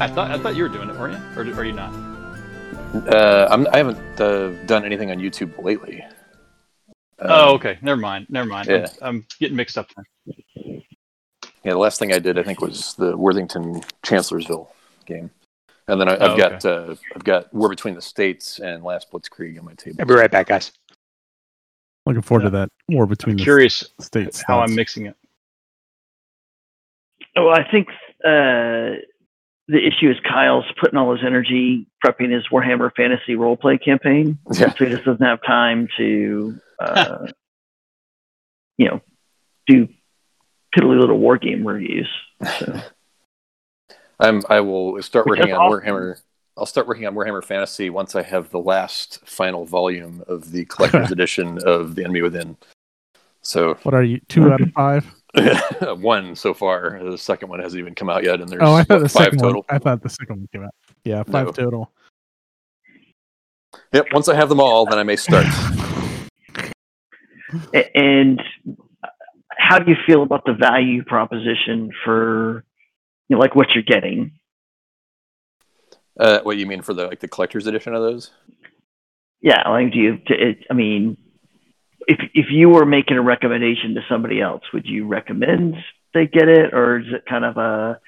I thought I thought you were doing it, weren't you? Or are you not? Uh, I'm, I haven't uh, done anything on YouTube lately. Um, oh, okay. Never mind. Never mind. Yeah. I'm, I'm getting mixed up. Then. Yeah, the last thing I did, I think, was the Worthington Chancellorsville game, and then I, I've Oh, got uh, I've got War Between the States and Last Blitzkrieg on my table. I'll be right back, guys. Looking forward to that war between the Curious states. how I'm mixing it. Oh, I think uh, the issue is Kyle's putting all his energy prepping his Warhammer Fantasy roleplay campaign, Yeah. so he just doesn't have time to, uh, you know, do piddly little war game reviews. So, I'm I will start Which working on awesome. Warhammer. I'll start working on Warhammer Fantasy once I have the last final volume of the collector's edition of The Enemy Within. So What are you? Two out of five? one so far. The second one hasn't even come out yet, and there's oh, I thought what, the five second total. one. I thought the second one came out. Yeah, five No. total. Yep. Once I have them all, then I may start. And how do you feel about the value proposition for, you know, like what you're getting? Uh, what you mean for the like the collector's edition of those? Yeah, like do you? To, it, I mean, if if you were making a recommendation to somebody else, would you recommend they get it, or is it kind of a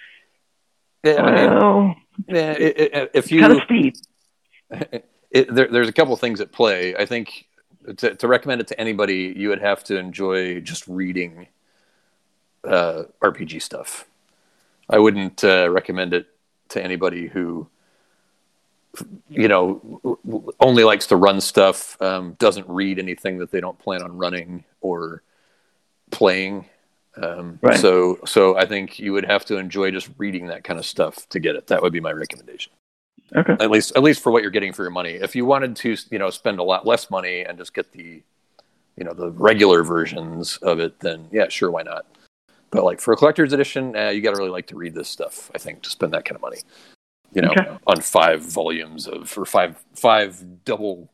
Yeah, I mean, well, yeah, it, it, if you kind of steep? it, there, there's a couple things at play. I think to, to recommend it to anybody, you would have to enjoy just reading uh, RPG stuff. I wouldn't uh, recommend it to anybody who, you know, only likes to run stuff, um, doesn't read anything that they don't plan on running or playing. Um, Right. So, so I think you would have to enjoy just reading that kind of stuff to get it. That would be my recommendation Okay. at least at least for what you're getting for your money. If you wanted to, you know, spend a lot less money and just get the, you know, the regular versions of it, then yeah, sure, why not? But like for a collector's edition, eh, you got to really like to read this stuff. I think to spend that kind of money, you know, Okay. on five volumes of or five five double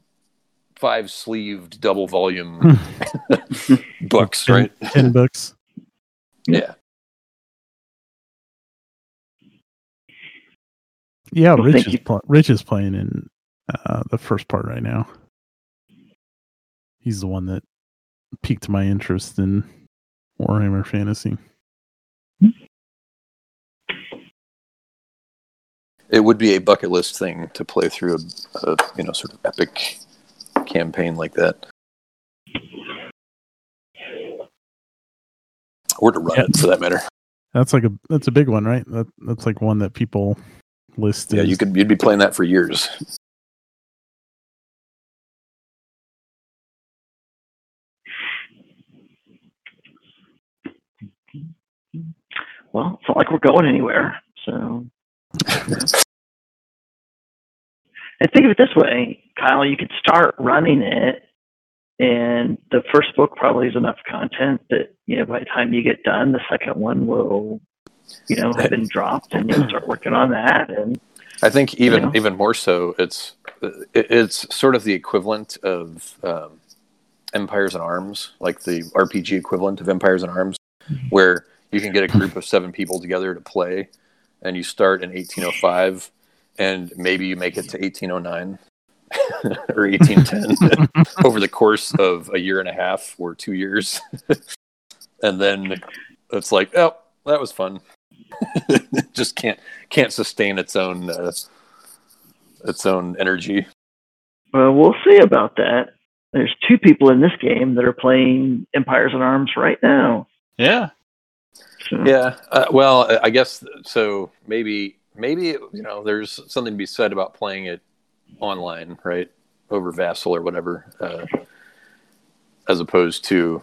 five sleeved double volume books, Ten- right? Ten books. Yeah. Yeah, Well, Rich is pl- Rich is playing in uh, the first part right now. He's the one that piqued my interest in Warhammer Fantasy. It would be a bucket list thing to play through a, a you know sort of epic campaign like that, or to run Yeah. it for that matter. That's like a that's a big one, right? That that's like one that people list. Yeah, as- you could you'd be playing that for years. Well, it's not like we're going anywhere. So, and think of it this way, Kyle: you could start running it, and the first book probably is enough content that you know by the time you get done, the second one will, you know, have been dropped, and you'll start working on that. And I think even Yeah. even more so, it's it's sort of the equivalent of um, Empires in Arms, like the RPG equivalent of Empires in Arms, where you can get a group of seven people together to play, and you start in 1805, and maybe you make it to 1809 or 1810 over the course of a year and a half or two years, and then it's like, oh, that was fun. Just can't can't sustain its own uh, its own energy. well, we'll see about that. There's two people in this game that are playing Empires in Arms right now. Yeah. So, Yeah. Uh, well, I- I guess so. Maybe maybe you know, there's something to be said about playing it online, right, over Vassal or whatever, uh, as opposed to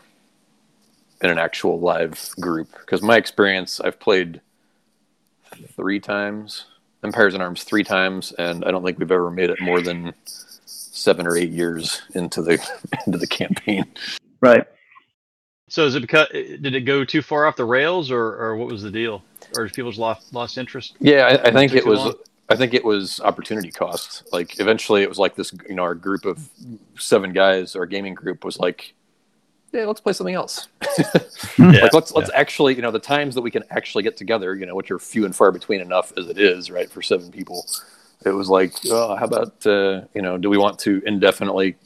in an actual live group. Because my experience, I've played three times Empires in Arms three times, and I don't think we've ever made it more than seven or eight years into the into the campaign. right. So is it because did it go too far off the rails, or, or what was the deal, or did people just lost lost interest? Yeah, I, I think took it was. long? I think it was opportunity cost. Like eventually, it was like this. You know, our group of seven guys, our gaming group was like, yeah, let's play something else. Yeah, like let's let's actually, you know, the times that we can actually get together, you know, which are few and far between enough as it is, right, for seven people. It was like, oh, how about uh, you know, do we want to indefinitely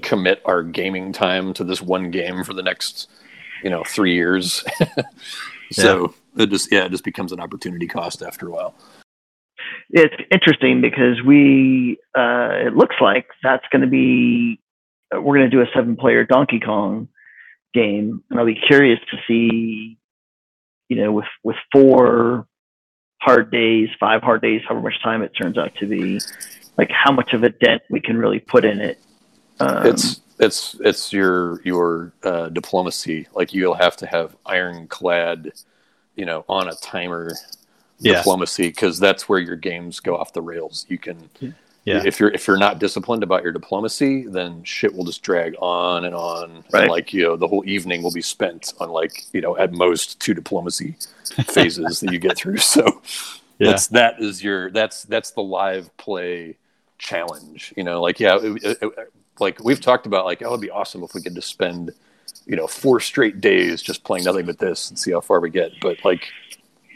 commit our gaming time to this one game for the next, you know, three years? so it just yeah, it just becomes an opportunity cost after a while. It's interesting because we, uh, it looks like that's going to be, we're going to do a seven player Donkey Kong game. And I'll be curious to see, you know, with, with four hard days, five hard days, however much time it turns out to be, like how much of a dent we can really put in it. Um, it's it's it's your your uh, diplomacy. Like you'll have to have ironclad, you know, on a timer Yeah. diplomacy because that's where your games go off the rails. You can, Yeah. If you're if you're not disciplined about your diplomacy, then shit will just drag on and on. Right. And like you know, the whole evening will be spent on like you know at most two diplomacy phases that you get through. So Yeah. that's that is your that's that's the live play challenge. You know, like yeah, it, it- it- like we've talked about like oh, it'd be awesome if we could just spend you know four straight days just playing nothing but this and see how far we get. But like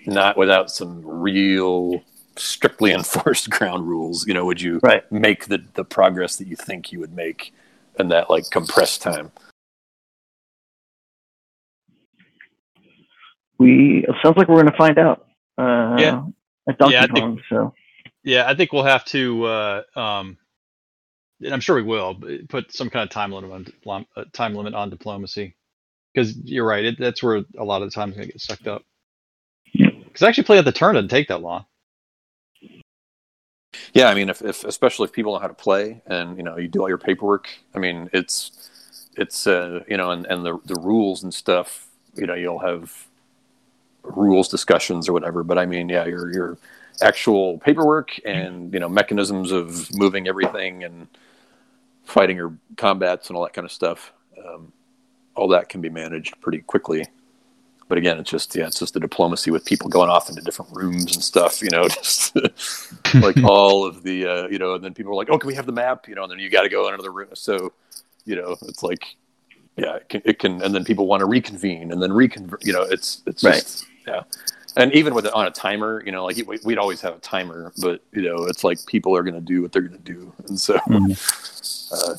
not without some real strictly enforced ground rules. You know, would you Right. make the the progress that you think you would make in that like compressed time? we, it sounds like we're going to find out, uh, Yeah. at Donkey Yeah, I think- So, Yeah, I think we'll have to, uh, um, and I'm sure we will but put some kind of time limit on uh, time limit on diplomacy, because you're right. It, that's where a lot of the time's gonna get sucked up. Because actually, playing at the turn doesn't take that long. Yeah, I mean, if, if especially if people know how to play and you know you do all your paperwork, I mean, it's it's uh, you know, and, and the the rules and stuff, you know, you'll have rules discussions or whatever. But I mean, yeah, your your actual paperwork and you know mechanisms of moving everything and fighting your combats and all that kind of stuff, um, all that can be managed pretty quickly. But again, it's just yeah, it's just the diplomacy with people going off into different rooms and stuff. You know, just like all of the uh, you know, and then people are like, "Oh, can we have the map?" You know, and then you got to go in another room. So, you know, it's like, yeah, it can, it can and then people want to reconvene and then reconvert. You know, it's it's just yeah. And even with it on a timer, you know, like we- we'd always have a timer, but you know, it's like people are going to do what they're going to do, and so uh,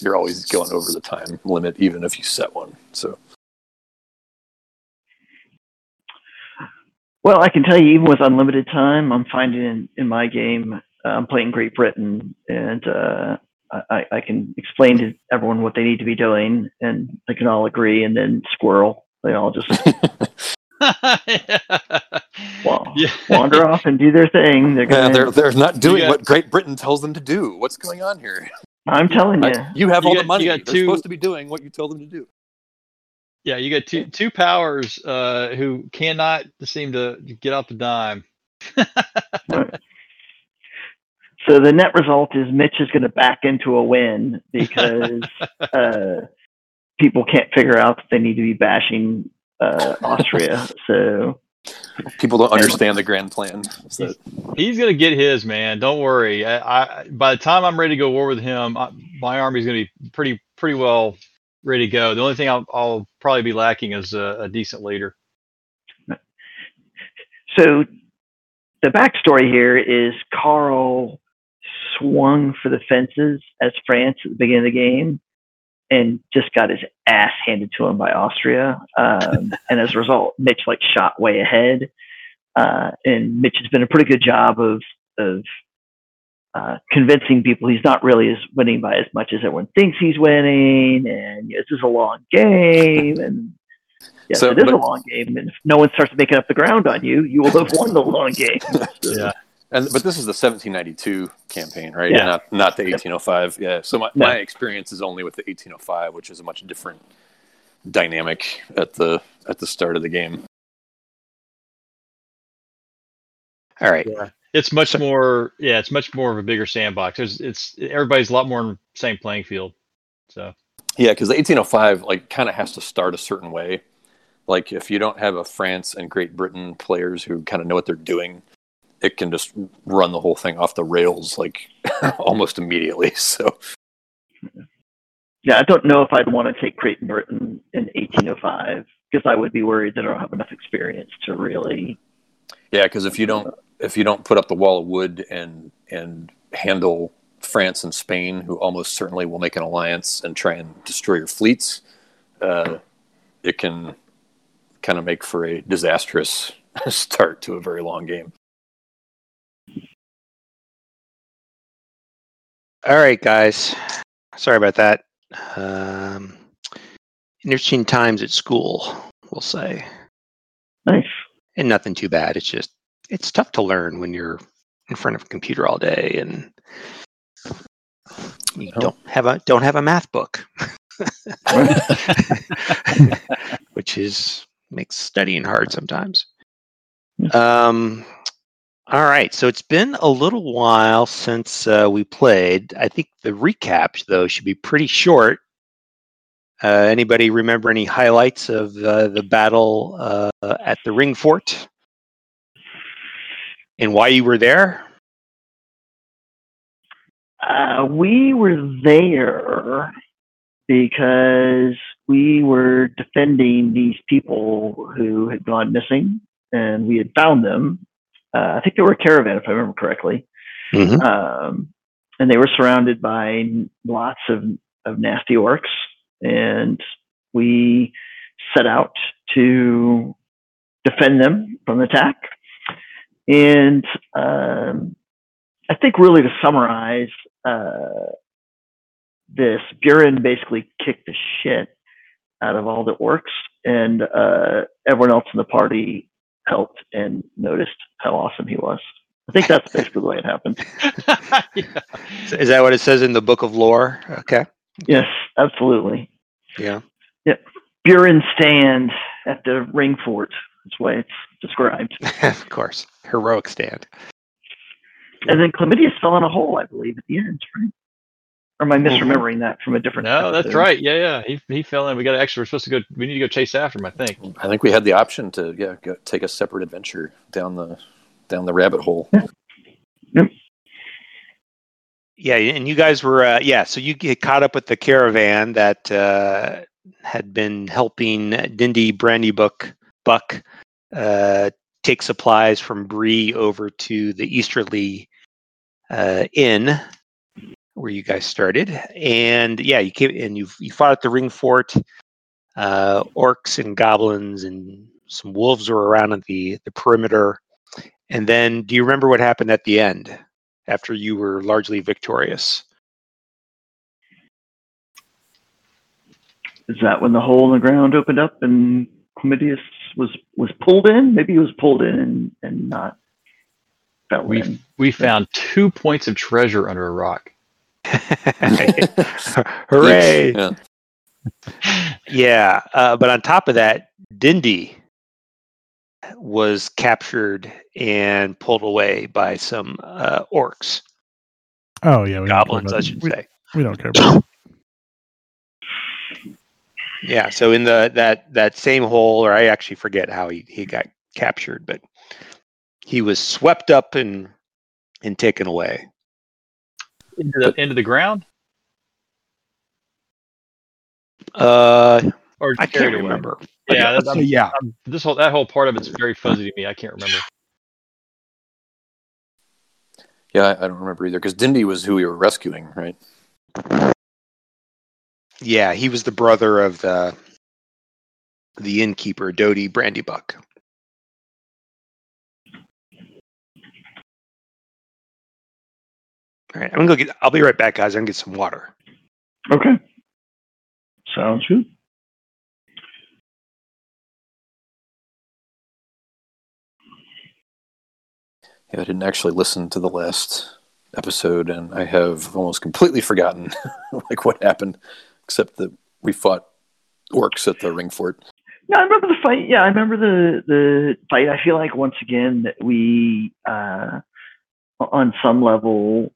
you're always going over the time limit, even if you set one. So well, I can tell you, even with unlimited time, I'm finding in, in my game, uh, I'm playing Great Britain, and uh, I, I can explain to everyone what they need to be doing, and they can all agree, and then squirrel. They all just wa- yeah. wander off and do their thing. They're yeah, gonna. they're they're not doing got- what Great Britain tells them to do. What's going on here? I'm telling you. I- you have You all got- the money. you They're two- supposed to be doing what you tell them to do. Yeah, you got two two powers uh, who cannot seem to get off the dime. So the net result is Mitch is going to back into a win because uh, people can't figure out that they need to be bashing uh, Austria. So People don't understand the grand plan. So, He's gonna get his man. Don't worry. I, I by the time I'm ready to go war with him, I, my army's gonna be pretty pretty well ready to go. The only thing I'll, I'll probably be lacking is a, a decent leader. so the backstory here is Carl swung for the fences as France at the beginning of the game and just got his ass handed to him by Austria. Um, and as a result, Mitch like shot way ahead. Uh, and Mitch has been a pretty good job of of uh, convincing people he's not really as winning by as much as everyone thinks he's winning, and this is a long game, and yes, So, it is but- a long game, and if no one starts making up the ground on you, you will have won the long game. Yeah. And but this is the 1792 campaign, right? Yeah. Not not the 1805. Yeah. So my, No. my experience is only with the 1805, which is a much different dynamic at the at the start of the game. All right. Yeah. It's much more. Yeah, it's much more of a bigger sandbox. There's, it's everybody's a lot more on the same playing field. So Yeah, because the 1805 like kind of has to start a certain way. Like if you don't have a France and Great Britain players who kind of know what they're doing, it can just run the whole thing off the rails like almost immediately. So yeah, I don't know if I'd want to take Great Britain in 1805 because I would be worried that I don't have enough experience to really. Yeah, because if you don't if you don't put up the wall of wood and and handle France and Spain, who almost certainly will make an alliance and try and destroy your fleets, uh, it can kind of make for a disastrous start to a very long game. All right, guys. Sorry about that. Um, interesting times at school, we'll say, Nice. and nothing too bad. It's just it's tough to learn when you're in front of a computer all day and you Oh. don't have a don't have a math book, which is makes studying hard sometimes. Um, all right, so it's been a little while since uh, we played. I think the recap though should be pretty short. Uh, anybody remember any highlights of uh, the battle uh, at the Ring Fort and why you were there? Uh, we were there because we were defending these people who had gone missing, and we had found them. Uh, I think they were a caravan, if I remember correctly. Mhm. Um, and they were surrounded by lots of, of nasty orcs, and we set out to defend them from attack. And um, I think, really, to summarize uh, this, Buren basically kicked the shit out of all the orcs, and uh, everyone else in the party helped and noticed how awesome he was. I think that's basically the way it happened. yeah. Is that what it says in the Book of Lore? Okay. Yes, absolutely. Yeah. Yep. Buren stand at the ring fort. That's the way it's described. of course. Heroic stand. And then Chlamydius fell in a hole, I believe, at the end, right? Or am I misremembering that from a different? No, that's episode? right. Yeah, yeah. He he fell in. We got actually. We're supposed to go. We need to go chase after him. I think. I think we had the option to yeah go, take a separate adventure down the down the rabbit hole. Yeah, Yeah, and you guys were uh, yeah. So you get caught up with the caravan that uh, had been helping Dindy Brandy Buck Buck uh, take supplies from Bree over to the Easterly uh, Inn, where you guys started. And yeah, you came and you you fought at the Ring Fort. Uh, orcs and goblins and some wolves were around at the the perimeter. And then, do you remember what happened at the end? after you were largely victorious. Is that when the hole in the ground opened up and Chlamydius was was pulled in? Maybe he was pulled in and, and not fell We in. we found two points of treasure under a rock. Hooray! Yeah. Yeah, uh, but on top of that, Dindy was captured and pulled away by some uh, orcs, Oh yeah, we don't care goblins, I should we, say. We don't care about. Yeah, so in the that that same hole, or I actually forget how he, he got captured, but he was swept up and and taken away. Into the into the ground, Uh, or I can't away? remember. Yeah, Let's that's, say yeah. I'm- this whole that whole part of it's very fuzzy to me. I can't remember. Yeah, I, I don't remember either because Dindy was who we were rescuing, right? Yeah, he was the brother of the the innkeeper, Dodie Brandybuck. All right, I'm gonna go get. I'll be right back, guys. I'm gonna get some water. Okay. Sounds good. Yeah, I didn't actually listen to the last episode, and I have almost completely forgotten like what happened, except that we fought orcs at the ring fort. Yeah, I remember the fight. Yeah, I remember the the fight. I feel like once again that we, uh, on some level,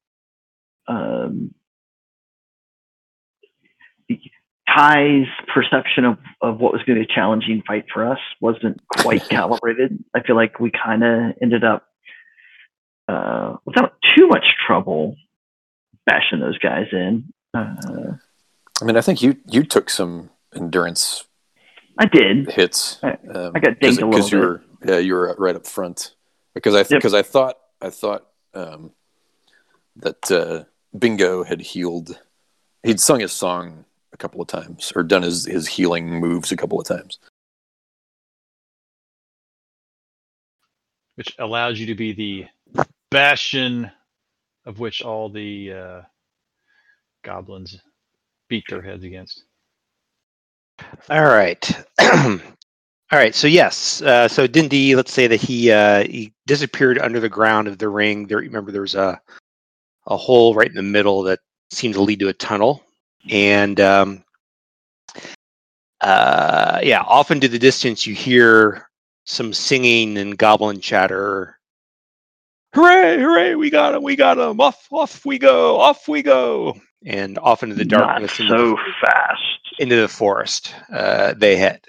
um, Ty's perception of, of what was going to be a challenging fight for us wasn't quite calibrated. I feel like we kind of ended up uh, without too much trouble bashing those guys in. Uh, I mean, I think you you took some endurance I did. hits. I- um, I got dinged a little because you were yeah you were right up front because I Yep. because I thought I thought um, that uh, Bingo had healed. He'd sung his song a couple of times or done his his healing moves a couple of times. which allows you to be the bastion of which all the uh, goblins beat their heads against. All right. All right. So yes. Uh, so Dindy, let's say that he uh, he disappeared under the ground of the ring. There, remember, there was a a hole right in the middle that seemed to lead to a tunnel, and um, uh, yeah, off into the distance you hear some singing and goblin chatter. Hooray! Hooray! We got him! We got him! Off! Off we go! Off we go! And off into the darkness. Not into the so fast. into the forest uh, they head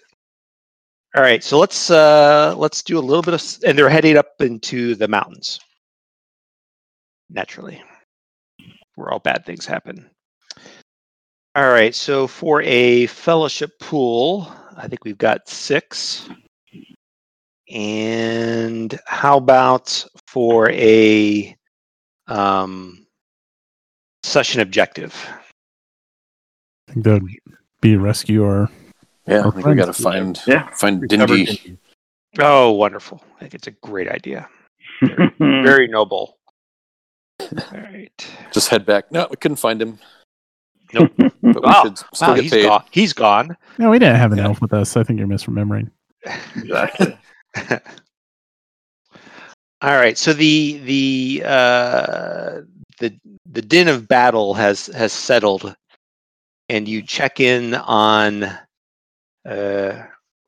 all right so let's uh let's do a little bit of and they're heading up into the mountains naturally where all bad things happen all right so for a fellowship pool i think we've got six and how about for a um session objective I think that would be rescue or Yeah, I think we got to find Yeah. find Recovered Dindy. Dindy. oh wonderful i think it's a great idea very noble. All right. Just head back. No, we couldn't find him. Nope. But we Wow. should still Wow, get he's paid. gone. He's gone. No, we didn't have an Yeah. elf with us. I think you're misremembering. exactly. All right. So the the uh, the the din of battle has has settled, and you check in on uh,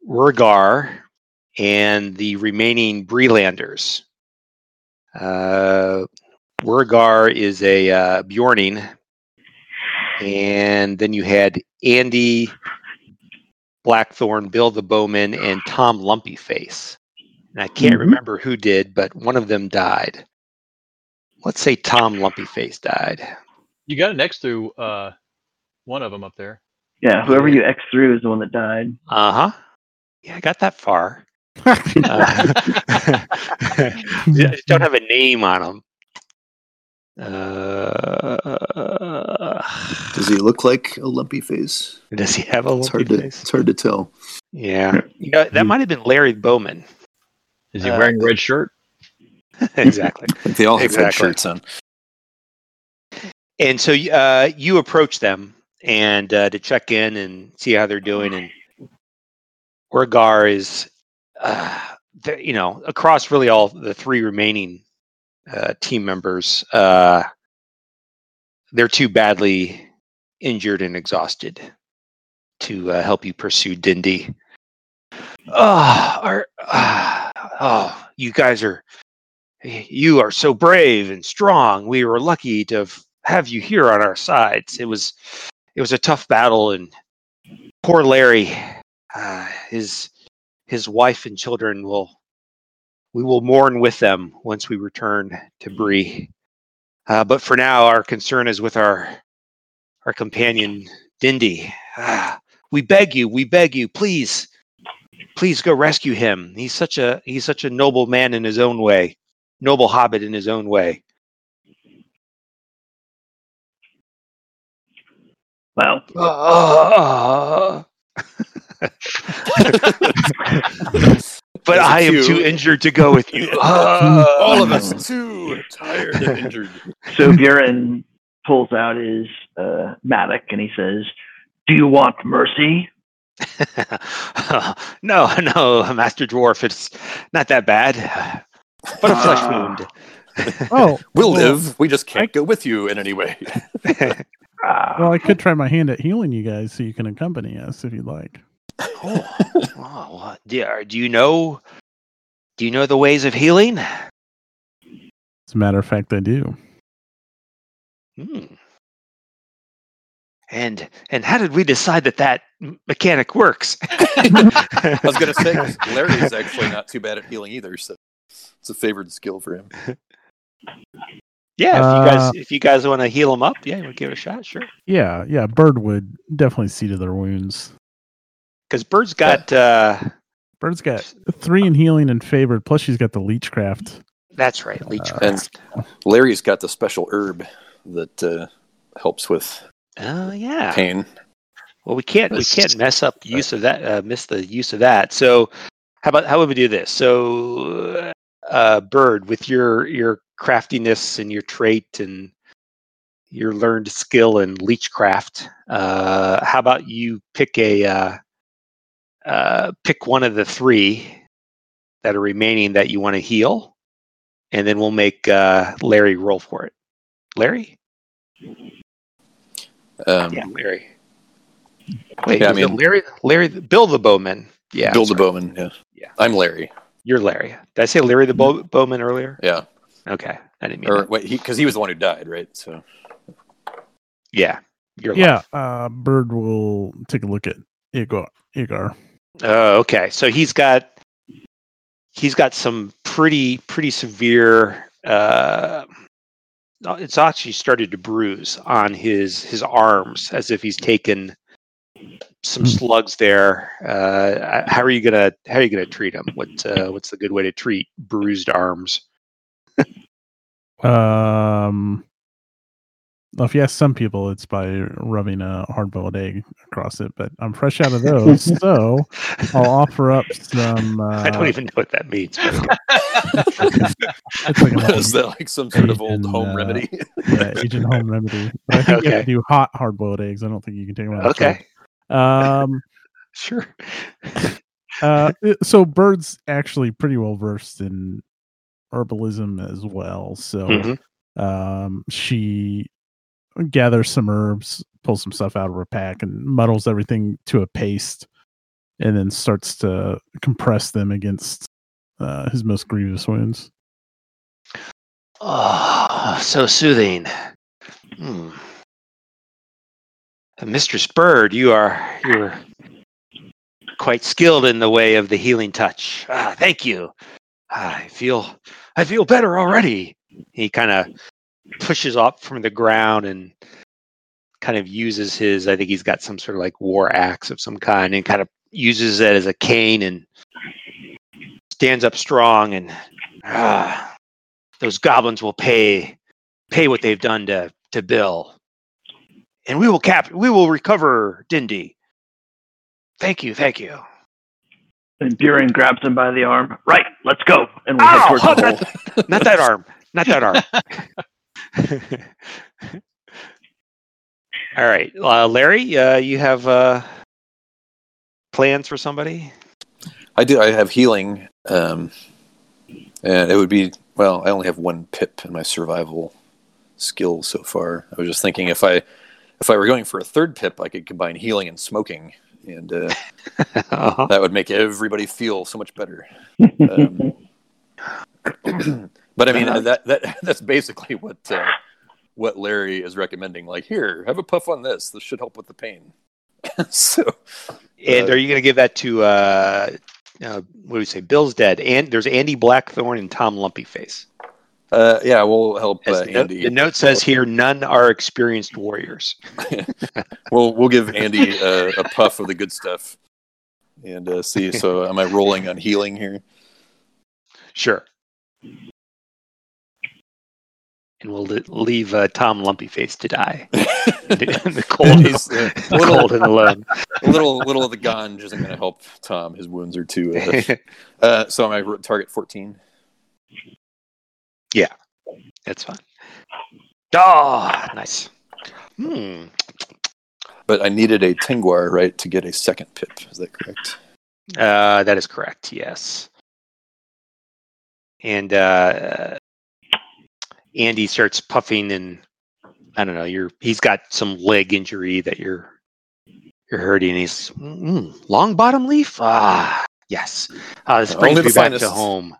Rurgar and the remaining Bree-landers. Uh, Rurgar is a uh, Beorning, and then you had Andy Blackthorn, Bill the Bowman, and Tom Lumpyface. And I can't Mhm. remember who did, but one of them died. Let's say Tom Lumpyface died. You got an X through uh, one of them up there. Yeah, whoever you X through is the one that died. Uh huh. Yeah, I got that far. Uh, yeah, just don't have a name on them. Uh, Does he look like a lumpy face? does he have a It's lumpy hard to face? it's hard to tell. Yeah, you know that might have been Larry Bowman. Is he Uh, wearing a red shirt? exactly. They all have red shirts on. And so uh, you approach them and uh, to check in and see how they're doing. And Orgar is, uh, the- you know, across really all the three remaining uh, team members, uh, they're too badly injured and exhausted to uh, help you pursue Dindy. Oh, our, oh, you guys are, you are so brave and strong. We were lucky to have you here on our sides. It was it was a tough battle, and poor Larry, uh, his his wife and children will we will mourn with them once we return to Bree. Uh, but for now, our concern is with our our companion Dindy. Ah, we beg you, we beg you, please, please go rescue him. He's such a he's such a noble man in his own way, noble hobbit in his own way. Well, Uh, but There's a I am too injured to go with you. All of us too tired and injured. so Buren pulls out his uh, mattock and he says, "Do you want mercy?" no, no, Master Dwarf, it's not that bad. But a flesh Ah. wound. Oh, We'll well, live. We just can't go with you in any way. Well, I could try my hand at healing you guys, so you can accompany us if you'd like. Oh, oh, well, do, do you know? Do you know the ways of healing? As a matter of fact, I do. Hmm. And and how did we decide that that mechanic works? I was gonna say Larry is actually not too bad at healing either, so it's a favored skill for him. Yeah, if you guys Uh, if you guys want to heal them up, yeah, you want to give it a shot, sure. Yeah, yeah. Bird would definitely see to their wounds. Because Bird's got uh, Bird's got three in healing and favored, plus she's got the leechcraft. that's right, leechcraft. Uh, And Larry's got the special herb that uh, helps with Oh yeah. pain. Well, we can't we can't mess up the use of that. Uh, miss the use of that. So, how about how would we do this? So, uh, Bird, with your your craftiness and your trait and your learned skill in leechcraft, uh, how about you pick a uh, pick one of the three that are remaining that you want to heal, and then we'll make uh, Larry roll for it. Larry, Um, yeah, Larry. Wait, Yeah, I mean- Larry, Larry, Bill the Bowman. Yeah, Bill the. Bowman. Yeah. Yeah. I'm Larry. You're Larry. Did I say Larry the Bow- Bowman earlier? Yeah. Okay, I didn't mean. Or that. wait, because he, was the one who died, right? So Yeah, you're. Yeah, uh, Bird will take a look at Igar. Igar. Oh, okay. So he's got he's got some pretty pretty severe. Uh, no, it's actually started to bruise on his his arms as if he's taken some Hmm. slugs there. Uh, how are you gonna how are you gonna treat him? What uh, what's the good way to treat bruised arms? Um, well, if you ask some people, it's by rubbing a hard-boiled egg across it. But I'm fresh out of those, so I'll offer up some. Uh, I don't even know what that means. It's like a is that like some sort of old home uh, remedy? yeah, Asian home remedy. But I think you have to do hot hard-boiled eggs. I don't think you can take them out. okay. Um. sure. Uh. So Bird's actually pretty well versed in herbalism as well. So. Mhm. um, she gathers some herbs, pulls some stuff out of her pack, and muddles everything to a paste, and then starts to compress them against uh, his most grievous wounds. Oh, so soothing. Hmm. Uh, Mistress Bird, you are you're quite skilled in the way of the healing touch. Ah, thank you. I feel I feel better already. He kind of pushes up from the ground and kind of uses his I think he's got some sort of like war axe of some kind and kind of uses it as a cane and stands up strong and ah, those goblins will pay pay what they've done to to Bill, and we will cap we will recover Dindy. Thank you, thank you. And Buren grabs him by the arm. Right, let's go. And we head towards Oh, the not, hole. not that arm, not that arm. All right, uh, Larry, uh, you have uh, plans for somebody? I do. I have healing, um, and it would be well. I only have one pip in my survival skill so far. I was just thinking if I if I were going for a third pip, I could combine healing and smoking, and uh, Uh-huh. that would make everybody feel so much better. Um, but I mean that that that's basically what uh, what Larry is recommending. Like, here, have a puff on this. This should help with the pain. so And Uh, are you going to give that to uh, uh, what do we say? Bill's dead, and there's Andy Blackthorn and Tom Lumpyface. uh, yeah, we'll help uh, the, note, Andy. the note says here, none are experienced warriors. We'll we'll give Andy uh, a puff of the good stuff, and uh, see. So, am I rolling on healing here? Sure. And we'll leave uh, Tom Lumpyface to die in the, in the cold, He's, uh, the little- cold and alone. A little little of the ganj isn't going to help Tom. His wounds are too. Uh, so, am I target fourteen? Yeah, That's fine. Oh, nice. Hmm. But I needed a Tengwar, right, to get a second pip. Is that correct? Uh, that is correct. Yes. And uh, Andy starts puffing, and I don't know. You're he's got some leg injury that you're you're hurting. He's mm, Longbottom leaf. Ah, yes. Uh, this Only brings the me back to home.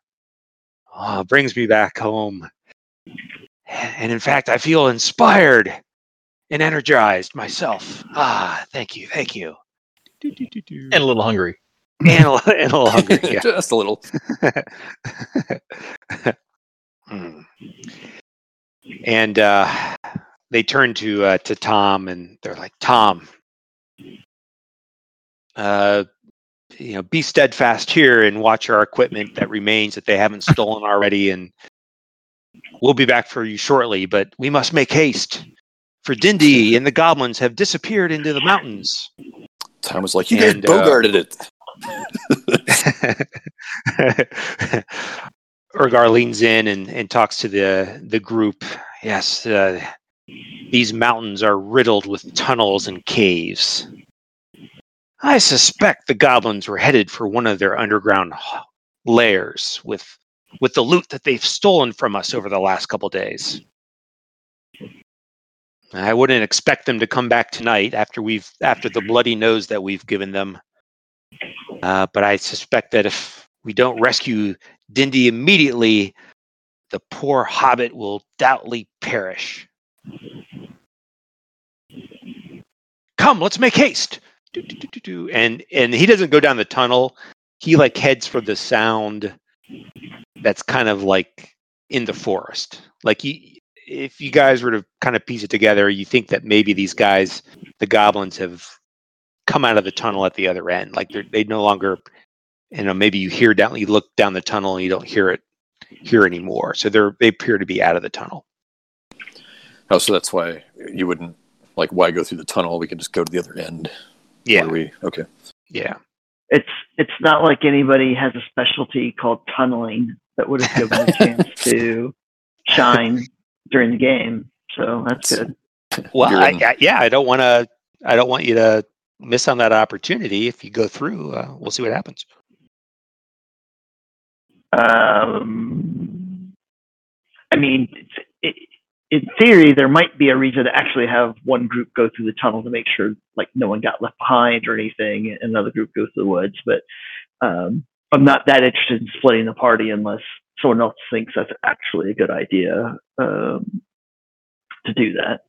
Oh, brings me back home. And in fact, I feel inspired and energized myself. Ah, thank you, thank you. and a little hungry. And a, and a little hungry. Yeah. Just a little. Hmm. And uh, they turn to uh, to Tom, and they're like, "Tom, uh, you know, be steadfast here and watch our equipment that remains that they haven't stolen already, and we'll be back for you shortly. But we must make haste, for Dindi and the goblins have disappeared into the mountains." Tom was like, "You guys And, uh, bogarted it." Urgar leans in and, and talks to the the group. Yes, uh, these mountains are riddled with tunnels and caves. I suspect the goblins were headed for one of their underground lairs with with the loot that they've stolen from us over the last couple days. I wouldn't expect them to come back tonight after we've after the bloody nose that we've given them. Uh, but I suspect that if we don't rescue Dindy immediately, the poor hobbit will doubtly perish. Come, let's make haste. And and he doesn't go down the tunnel. He like heads for the sound that's kind of like in the forest. Like he, if you guys were to kind of piece it together, you think that maybe these guys, the goblins, have come out of the tunnel at the other end. Like they're they no longer, you know, maybe you hear down, you look down the tunnel and you don't hear it here anymore. So they're they appear to be out of the tunnel. Oh, so that's why you wouldn't like why go through the tunnel? We can just go to the other end. Yeah, we okay. yeah. It's it's not like anybody has a specialty called tunneling that would have given a chance to shine during the game. So that's good. Well, I, I, yeah, I don't want to. I don't want you to miss on that opportunity. If you go through, uh, we'll see what happens. Um, I mean, it, in theory, there might be a reason to actually have one group go through the tunnel to make sure like no one got left behind or anything, and another group goes to the woods. But um, I'm not that interested in splitting the party unless someone else thinks that's actually a good idea um, to do that.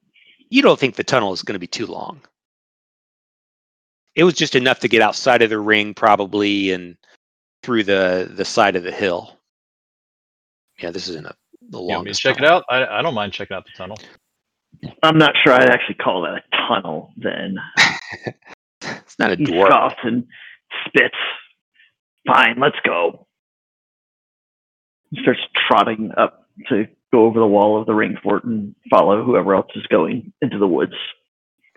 You don't think the tunnel is going to be too long? It was just enough to get outside of the ring, probably, and through the the side of the hill. Yeah, this isn't a the You want me to longest. check it out? I, I don't mind checking out the tunnel. I'm not sure I'd actually call that a tunnel. Then It's not a he door. scoffs and spits. Fine, let's go. He starts trotting up to go over the wall of the ring fort and follow whoever else is going into the woods.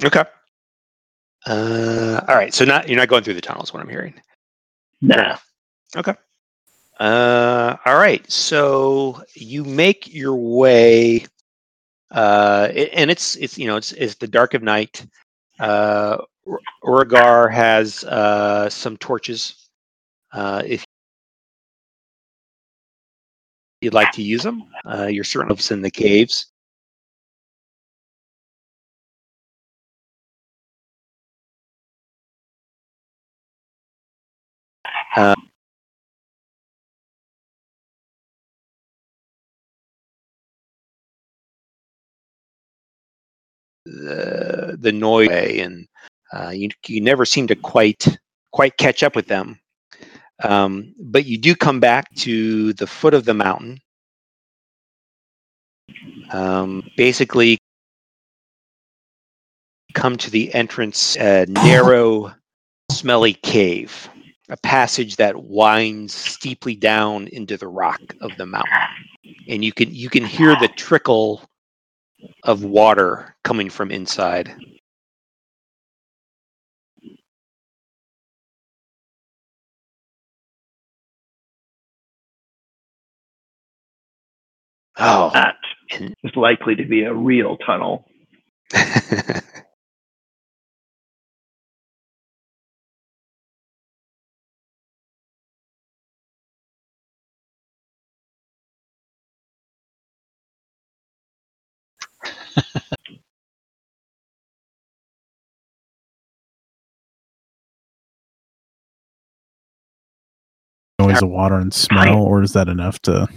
Okay. Uh, all right. So not you're not going through the tunnels. what I'm hearing. Nah. Okay. Uh, all right. So you make your way, uh, and it's it's you know it's it's the dark of night. Uh, Ur- has uh, some torches. Uh, if you'd like to use them, uh, you're certainly in the caves. Uh, the the noise and uh, you you never seem to quite quite catch up with them. Um, but you do come back to the foot of the mountain. Um, basically, come to the entrance, a narrow, smelly cave, a passage that winds steeply down into the rock of the mountain, and you can you can hear the trickle of water coming from inside. Oh, That is likely to be a real tunnel. Noise of water and smell, or is that enough to?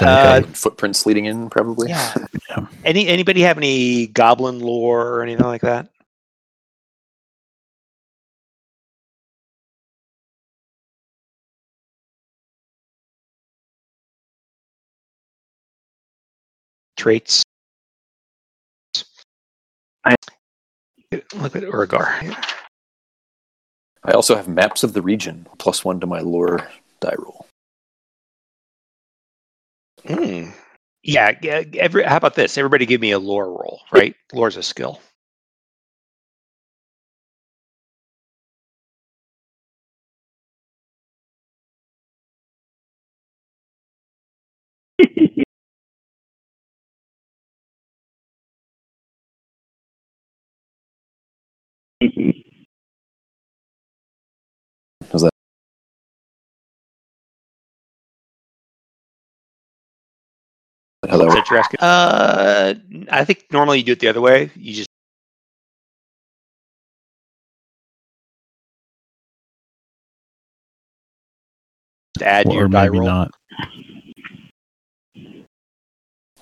Uh, Footprints leading in, probably. yeah. Yeah. Any anybody have any goblin lore or anything like that? traits. I- Look at Urgar. I also have maps of the region, plus one to my lore die roll. Mm. Yeah. Every, how about this? Everybody give me a lore roll, right? Lore's a skill. How that Is work? that you're asking? Uh, I think normally you do it the other way. You just add or your die maybe roll. not.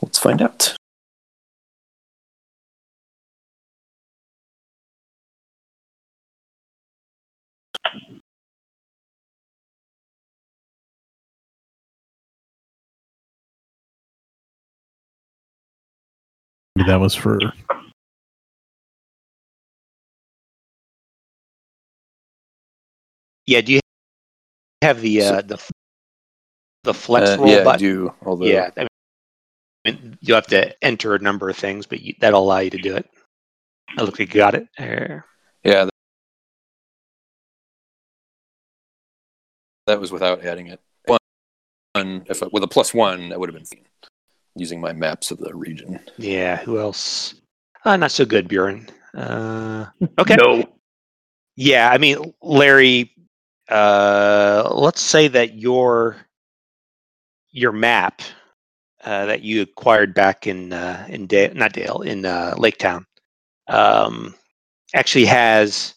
Let's find out. Maybe that was for Yeah. Do you have the uh, the the flex Uh, roll yeah, I button? do. Although, Yeah. I mean, you have to enter a number of things, but you, that'll allow you to do it. I look like you got it. There. yeah, that was without adding it. One, if I, with a plus one, that would have been fine. Using my maps of the region. Yeah. Who else? Uh, not so good, Buren. Uh, okay. No. Yeah, I mean, Larry, uh, let's say that your your map uh, that you acquired back in uh, in Dale, not Dale, in uh, Lake Town, um, actually has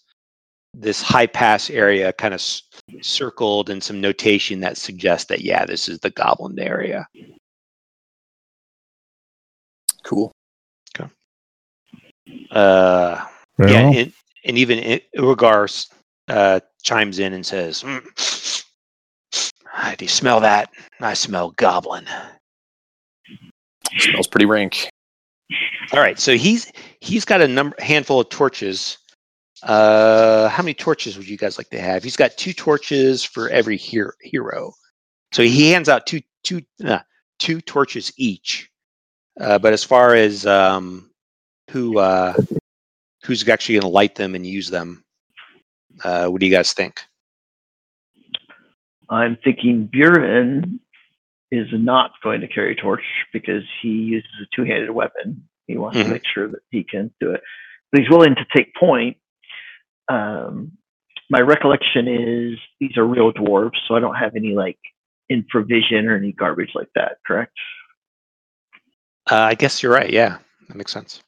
this high pass area kind of s- circled and some notation that suggests that yeah, this is the Goblin area. Cool. Uh, Very yeah, well. and, and even I- uh, chimes in and says, "Mm, "Ah, "Do you smell that? I smell goblin." Smells pretty rank. All right, so he's he's got a number handful of torches. Uh, how many torches would you guys like to have? He's got two torches for every hero. hero. So he hands out two two uh, two torches each. Uh, but as far as um, who uh, who's actually going to light them and use them, uh, what do you guys think? I'm thinking Buren is not going to carry a torch because he uses a two-handed weapon. He wants Mhm. to make sure that he can do it, but he's willing to take point. Um, my recollection is these are real dwarves, so I don't have any like infravision or any garbage like that. Correct? Uh, I guess you're right. Yeah, that makes sense.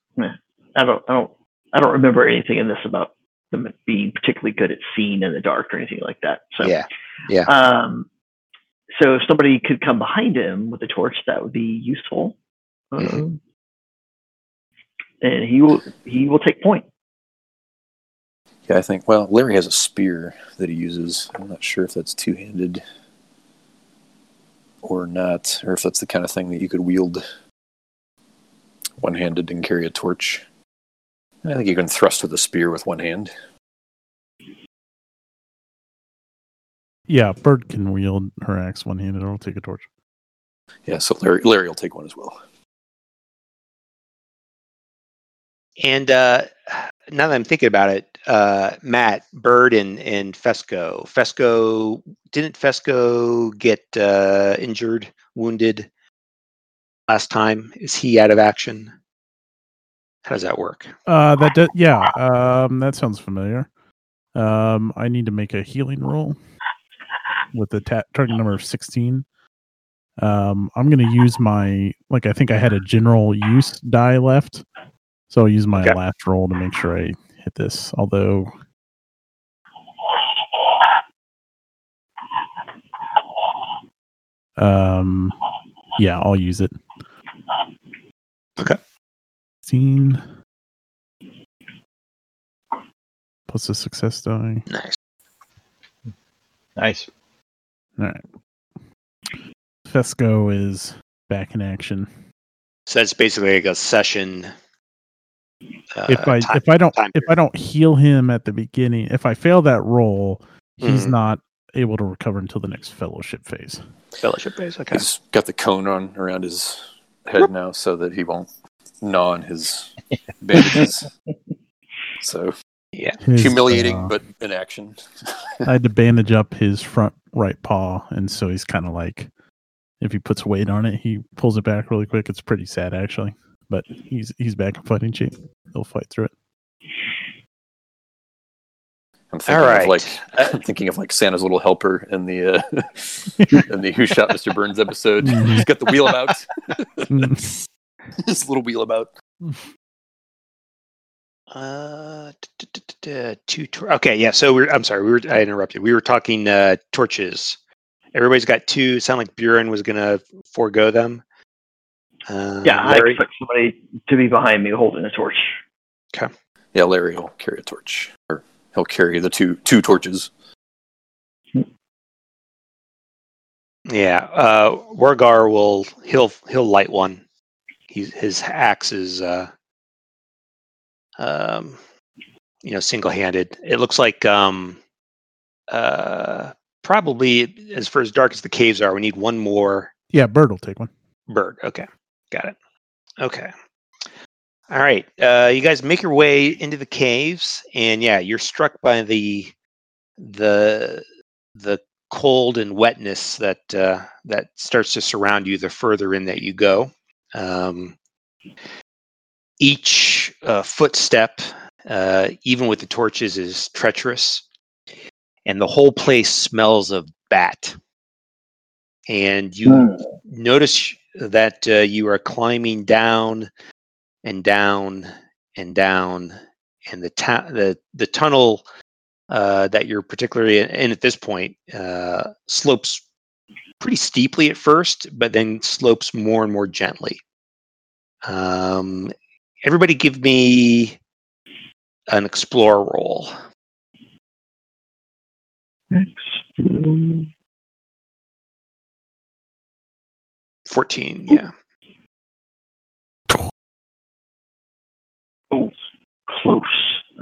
I don't, I don't, I don't remember anything in this about them being particularly good at seeing in the dark or anything like that. So Yeah, Um, so if somebody could come behind him with a torch, that would be useful. Um, and he will he will take point. Yeah, I think. Well, Larry has a spear that he uses. I'm not sure if that's two handed or not, or if that's the kind of thing that you could wield one handed and carry a torch. I think you can thrust with a spear with one hand. Yeah, Bird can wield her axe one handed. I'll take a torch. Yeah, so Larry, Larry will take one as well. And uh, now that I'm thinking about it, uh, Matt, Bird, and and Fesco. Fesco didn't Fesco get uh, injured, wounded last time? Is he out of action? How does that work? Uh, that does, yeah. Um, that sounds familiar. Um, I need to make a healing roll with the ta- target number of sixteen. Um, I'm gonna use my like I think I had a general use die left, so I'll use my Okay. last roll to make sure I hit this. Although Um, yeah, I'll use it. Okay. 16 plus a success die. Nice. Nice. All right. Fesco is back in action. So that's basically like a session. Uh, if I time- if I don't if I don't heal him at the beginning, if I fail that roll, he's Mhm. not able to recover until the next fellowship phase. Fellowship base. Okay. He's got the cone on around his head now, so that he won't gnaw on his bandages. so Yeah. His, humiliating, uh, but in action. I had to bandage up his front right paw, and so he's kind of like, if he puts weight on it, he pulls it back really quick. It's pretty sad actually, but he's he's back in fighting shape. He'll fight through it. I'm thinking All right. of like I'm thinking of like Santa's little helper in the uh, in the Who Shot Mr. Burns episode. Mhm. He's got the wheel about. his little wheel about. Uh, two. Tor- okay, yeah. So we're. I'm sorry. We were. I interrupted. We were talking uh, torches. Everybody's got two. Sound like Buren was gonna forego them. Uh, Yeah, I Larry? expect somebody to be behind me holding a torch. Okay. Yeah, Larry will carry a torch, or he'll carry the two two torches. Yeah, uh, Wargar will he'll he'll light one. He's his axe is uh, um, you know single handed. It looks like um, uh, probably as far as dark as the caves are, we need one more Yeah, Bird will take one. bird. Okay, got it. Okay. All right, uh, you guys make your way into the caves, and yeah, you're struck by the the the cold and wetness that uh, that starts to surround you the further in that you go. Um, each uh, footstep, uh, even with the torches, is treacherous, and the whole place smells of bat. And you Hmm. notice that uh, you are climbing down and down and down, and the ta- the the tunnel uh, that you're particularly in, at this point uh, slopes pretty steeply at first, but then slopes more and more gently. Um, everybody, give me an explore roll. Fourteen, yeah. Oh, close.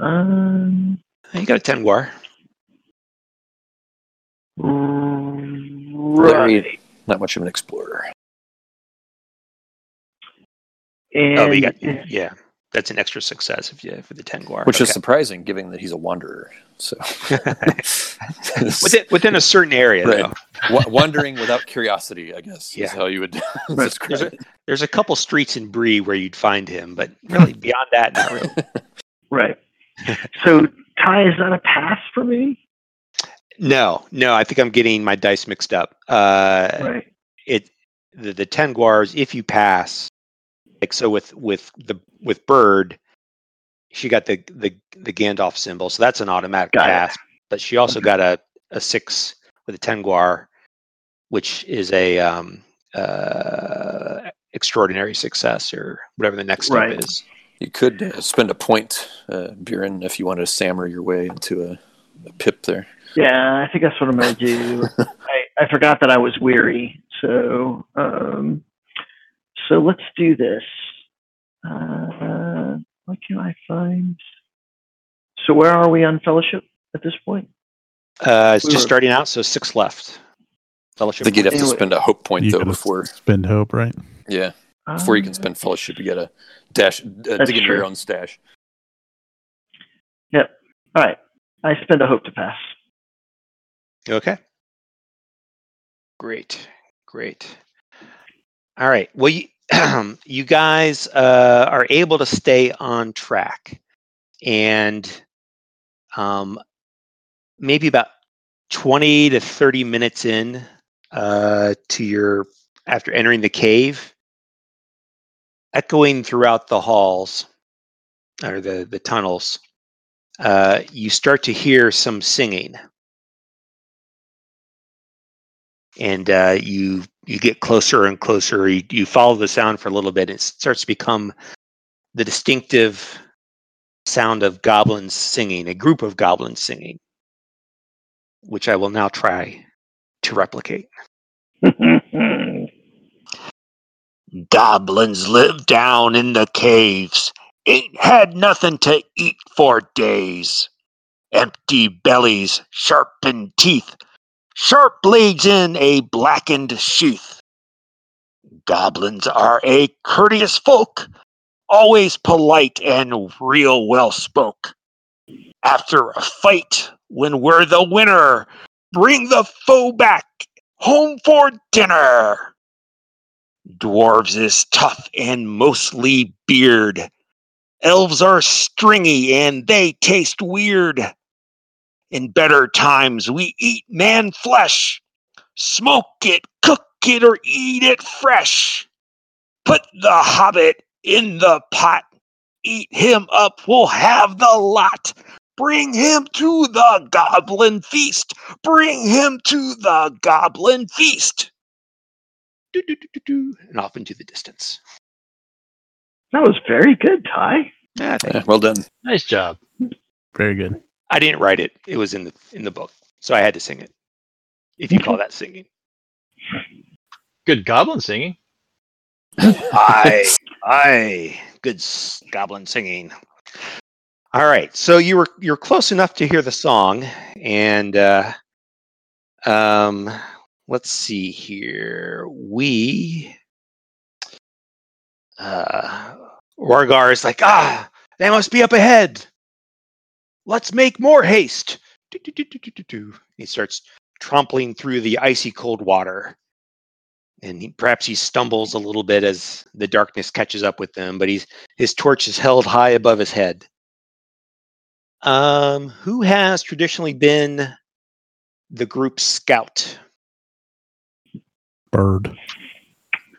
Um, You got a tengwar. right. Not much of an explorer. And Oh, but you got yeah. That's an extra success if you for the tengwar. Which is surprising, given that he's a wanderer. So within, within a certain area Right. though. Wa- wandering without curiosity, I guess, Yeah. is how you would describe There's a, it. there's a couple streets in Bree where you'd find him, but really beyond that, not really. Right. So, Ty, is that a pass for me? No, no, I think I'm getting my dice mixed up. Uh, Right. it the, the tengwars, if you pass, like so with with the with Bird, she got the the the Gandalf symbol, so that's an automatic Got it. pass. But she also got a a six with a tengwar, which is a um uh extraordinary success or whatever the next step Right. is. You could uh, spend a point, uh, Buren, if you wanted to sammer your way into a, a pip there. Yeah, I think that's what I'm going to do. I, I forgot that I was weary. So, um, so let's do this. Uh, what can I find? So, where are we on fellowship at this point? Uh, it's We just were- starting out, so six left. Fellowship. I Fellowship. think you'd have to spend a hope point You though before, spend hope, right? yeah, before you can Uh, spend fellowship. You get a dash, uh, That's dig into your own stash. Yep. All right. I spend a hope to pass. Okay. Great. Great. All right. Well, you, you guys uh, are able to stay on track, and um, maybe about twenty to thirty minutes in uh, to your after entering the cave, echoing throughout the halls or the the tunnels, uh, you start to hear some singing. And uh, you you get closer and closer. You, you follow the sound for a little bit. It starts to become the distinctive sound of goblins singing, a group of goblins singing, which I will now try to replicate. Goblins live down in the caves. Ain't had nothing to eat for days. Empty bellies, sharpened teeth, sharp blades in a blackened sheath. Goblins are a courteous folk, always polite and real well spoke. After a fight, when we're the winner, bring the foe back home for dinner. Dwarves is tough and mostly beard. Elves are stringy and they taste weird. In better times, we eat man flesh. Smoke it, cook it, or eat it fresh. Put the hobbit in the pot. Eat him up, we'll have the lot. Bring him to the goblin feast. Bring him to the goblin feast. Do, do, do, do, do, and off into the distance. That was very good, Ty. Ah, thank Yeah, you. well done. Nice job. Very good. I didn't write it. It was in the in the book, so I had to sing it. If you call that singing. Good goblin singing. Aye, aye. Good s- goblin singing. All right, so you were you're close enough to hear the song, and uh, um, let's see here. We uh, Wargar is like, ah, they must be up ahead. Let's make more haste. He starts trampling through the icy cold water and he, perhaps he stumbles a little bit as the darkness catches up with him, but he's his torch is held high above his head. Um, who has traditionally been the group scout? Bird.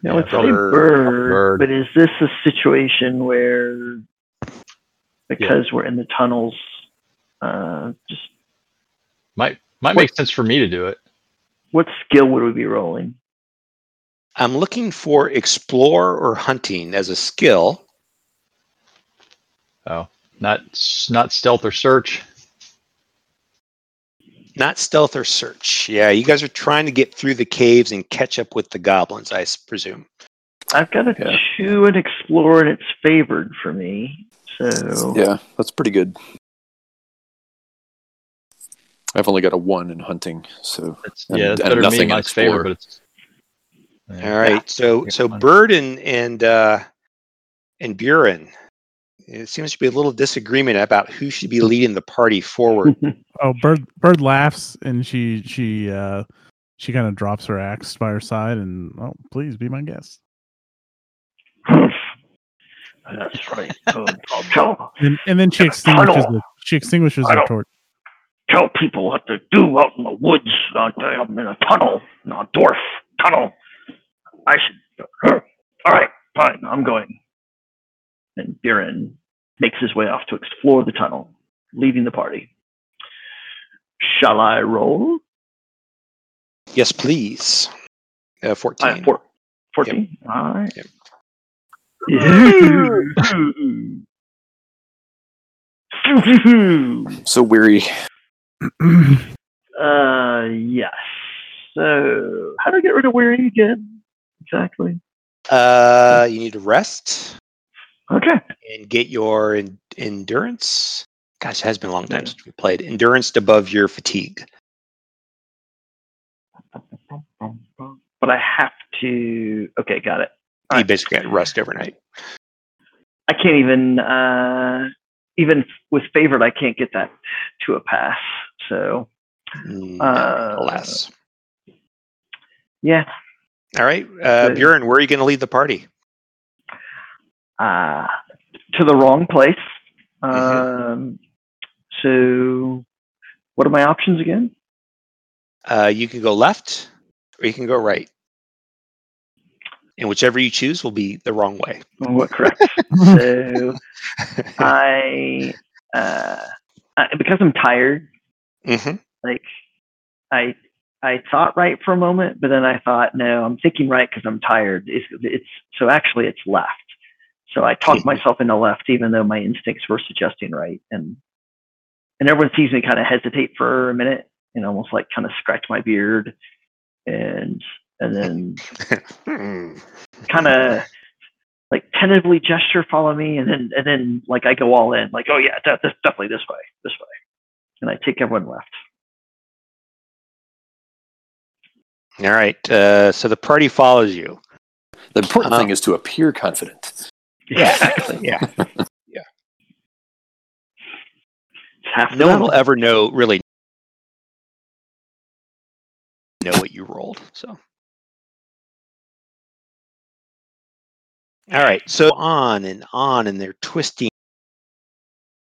No, it's a Bird. bird, Bird. but is this a situation where because we're in the tunnels, uh, just Might might What- make sense for me to do it. what skill would we be rolling? I'm looking for explore or hunting as a skill. Oh, not not stealth or search. Not stealth or search. Yeah, you guys are trying to get through the caves and catch up with the goblins, I presume. I've got a Yeah. two and explore, and it's favored for me. So Yeah, that's pretty good. I've only got a one in hunting, so That's, And- yeah, that's and better than me. nothing in Mine's favor, but it's. Yeah. All right. So Yeah, so fine. Bird and and uh, and Buren. It seems to be a little disagreement about who should be leading the party forward. Oh, Bird Bird laughs and she she uh she kind of drops her axe by her side and oh please be my guest. that's right. Oh, I'll tell And, and then she extinguishes the, she extinguishes her torch. Tell people what to do out in the woods. Not I'm in a tunnel, A dwarf tunnel. I should. All right, fine. I'm going. And Buren makes his way off to explore the tunnel, leaving the party. Shall I roll? yes, please. Uh, Uh, Fourteen. four, 14? All right. Yep. so weary. Uh, yes. So, how do I get rid of weary again? Exactly. Uh, you need to rest Okay. and get your en- endurance. Gosh, it has been a long time since we played. Endurance above your fatigue. But I have to. Okay, got it. You Alright. basically got to rest overnight. I can't even. Uh, even with favorite, I can't get that to a pass. So Mm, Uh, alas. yeah. All right, uh. Buren, where are you going to lead the party? Uh, to the wrong place. Mhm. Um, so, what are my options again? Uh, you can go left or you can go right. And whichever you choose will be the wrong way. What correct? so I, uh, I, because I'm tired, hmm like I I thought right for a moment, but then I thought no, I'm thinking right because I'm tired. It's it's so actually it's left. So I talked myself into left, even though my instincts were suggesting right, and and everyone sees me kind of hesitate for a minute and almost like kind of scratch my beard, and and then kind of like tentatively gesture, follow me, and then and then like I go all in, like oh yeah, de- this, definitely this way, this way, and I take everyone left. All right. Uh, so the party follows you. The important Uh, thing is to appear confident. Yeah. Exactly. yeah. It's half the No one will ever know really know what you rolled. So. All right. So on and on, and they're twisting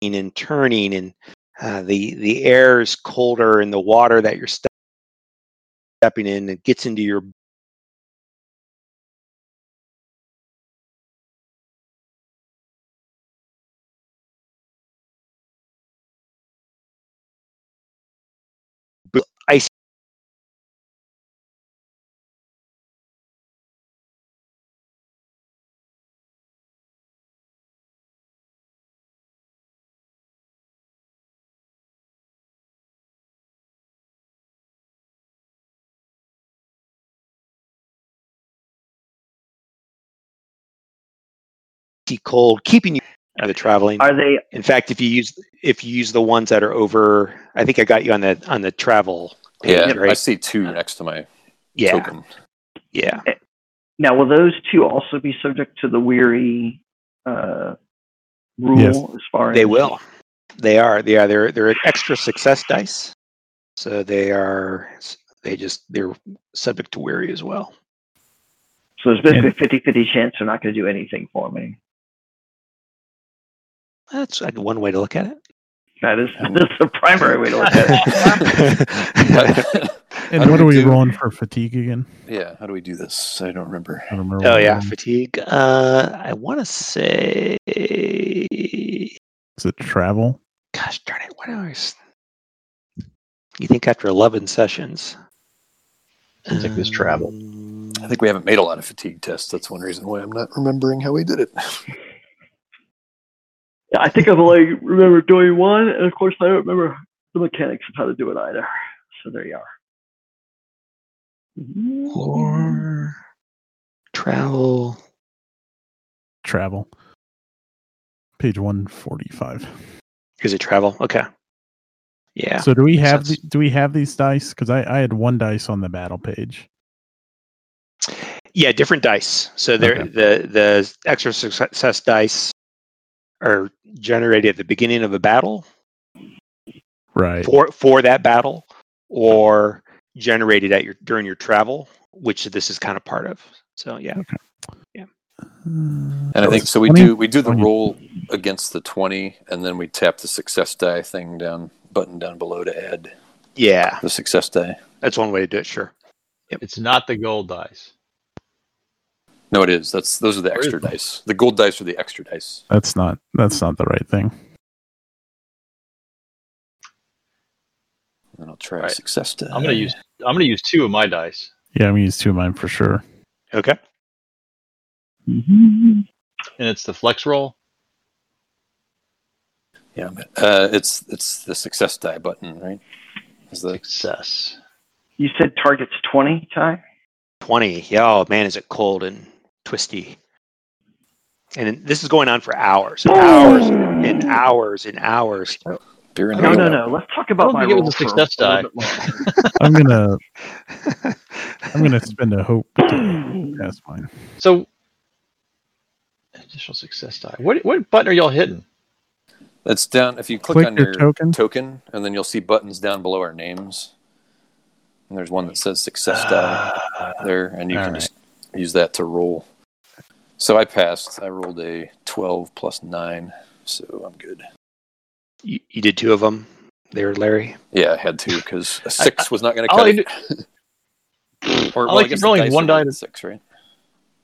and turning, and uh, the the air is colder, and the water that you're ste- stepping in it gets into your b- cold, keeping you out of the traveling. Are they In fact, if you use if you use the ones that are over, I think I got you on the on the travel. Page, Yeah, I see two next to my Yeah, token. yeah. now? Will those two also be subject to the weary uh, rule Yes. as far as They will. They are. They are. They're they're extra success dice, so they are. They just they're subject to weary as well. So there's basically a 50-50 chance they're not going to do anything for me. That's like one way to look at it. That is that's the primary way to look at it. And How do what are we we do- rolling for fatigue again? yeah, how do we do this? I don't remember. I don't remember. oh yeah, we're fatigue. Uh, I want to say. Is it travel? Gosh darn it! What do I? s- You think after eleven sessions? Seems like this travel. Um, I think we haven't made a lot of fatigue tests. That's one reason why I'm not remembering how we did it. Yeah, I think I've only remember doing one, and of course I don't remember the mechanics of how to do it either. So there you are. Or travel. Travel. Page one forty five. Is it travel? Okay. Yeah. So do we have the, do we have these dice? Because I, I had one dice on the battle page. Yeah, different dice. So they're Okay. the the extra success dice are generated at the beginning of a battle Right. for for that battle, or generated at your during your travel, which this is kind of part of. So yeah, Yeah. And I think so. We do we do the roll against the twenty, and then we tap the success die thing down button down below to add yeah, the success die. that's one way to do it. Sure. yep. It's not the gold dice. No, it is. That's those are the extra dice. The gold dice are the extra dice. That's not that's not the right thing. And I'll try right. success die. I'm gonna use I'm gonna use two of my dice. Yeah, I'm gonna use two of mine for sure. Okay. And it's the flex roll. Yeah, I'm- uh, it's it's the success die button, right? Is the Success. You said target's 20, Ty? Twenty. Yeah. Oh man, is it cold and twisty? And this is going on for hours, and hours, and hours, and hours. Oh, beer and No, no, no. Let's talk about my think it roll was a for success a die. bit longer. I'm gonna I'm gonna spend a hope That's pass mine. So additional success die. What what button are y'all hitting? That's down. If you click, Click on your your token. token, and then you'll see buttons down below our names. And there's one that says success die ah, there, and you all can right. just use that to roll. So I passed. I rolled a 12 plus 9, so I'm good. You, you did two of them there, Larry. Yeah, I had to because a 6 was not going to I'll cut like it. or, I well, like I guess rolling one die like to- 6, right?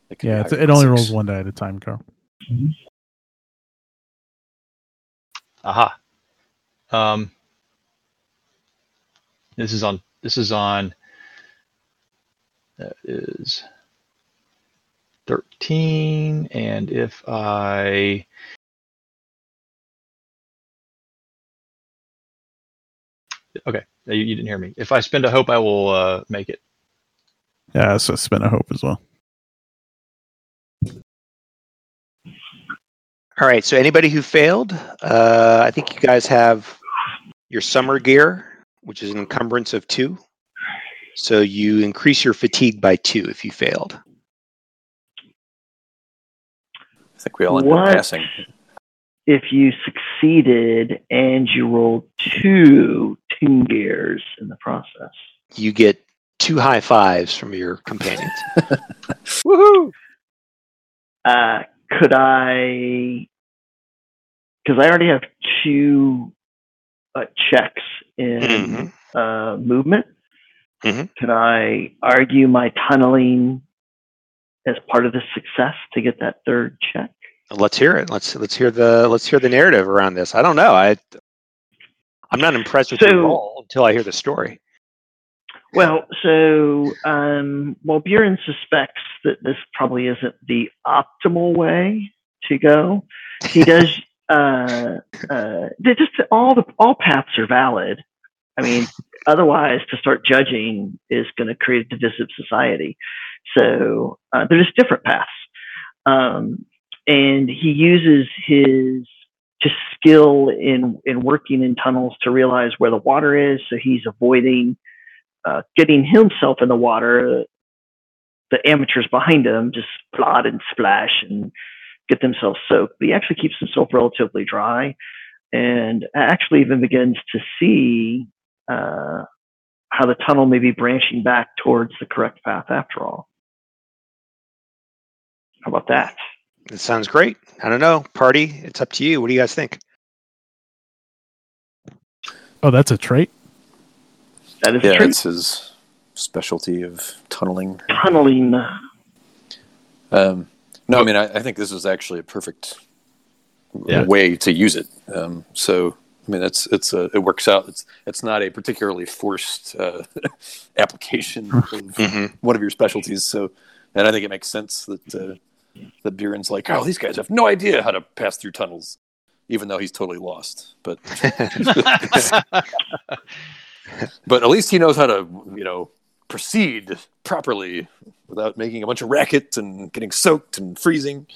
It Yeah, it's, higher it only six. rolls one die at a time, Carl. Aha. Um, this is on. This is on. That is thirteen, and if I okay, you, you didn't hear me. If I spend a hope, I will uh, make it. Yeah, so spend a hope as well. All right. So anybody who failed, uh, I think you guys have your summer gear, which is an encumbrance of two. So you increase your fatigue by two if you failed. Think we all end What? up passing. If you succeeded and you rolled two tengwars in the process. You get two high fives from your companions. Woohoo! Uh, could I? Because I already have two uh, checks in Mhm. uh, movement. Mhm. Can I argue my tunneling as part of the success to get that third check? Let's hear it. Let's let's hear the let's hear the narrative around this. I don't know. I I'm not impressed with So- role until I hear the story. Well, so um, well, Buren suspects that this probably isn't the optimal way to go. He does. uh, uh, just all the all paths are valid. I mean, otherwise, to start judging is going to create a divisive society. So uh, they're just different paths, um, and he uses his just skill in in working in tunnels to realize where the water is. So he's avoiding uh, getting himself in the water. The amateurs behind him just plod and splash and get themselves soaked. But he actually keeps himself relatively dry, and actually even begins to see uh, how the tunnel may be branching back towards the correct path after all. How about that? It sounds great. I don't know. Party, it's up to you. What do you guys think? Oh, that's a trait. That is Yeah, true. it's his specialty of tunneling. Tunneling. Um, no, I mean, I, I think this is actually a perfect Yeah. way to use it. Um, so, I mean, it's it's a, it works out. It's it's not a particularly forced uh, application of Mhm. one of your specialties. So, and I think it makes sense that uh, that Buren's like, oh, these guys have no idea how to pass through tunnels, even though he's totally lost. But but at least he knows how to, you know, proceed properly without making a bunch of racket and getting soaked and freezing.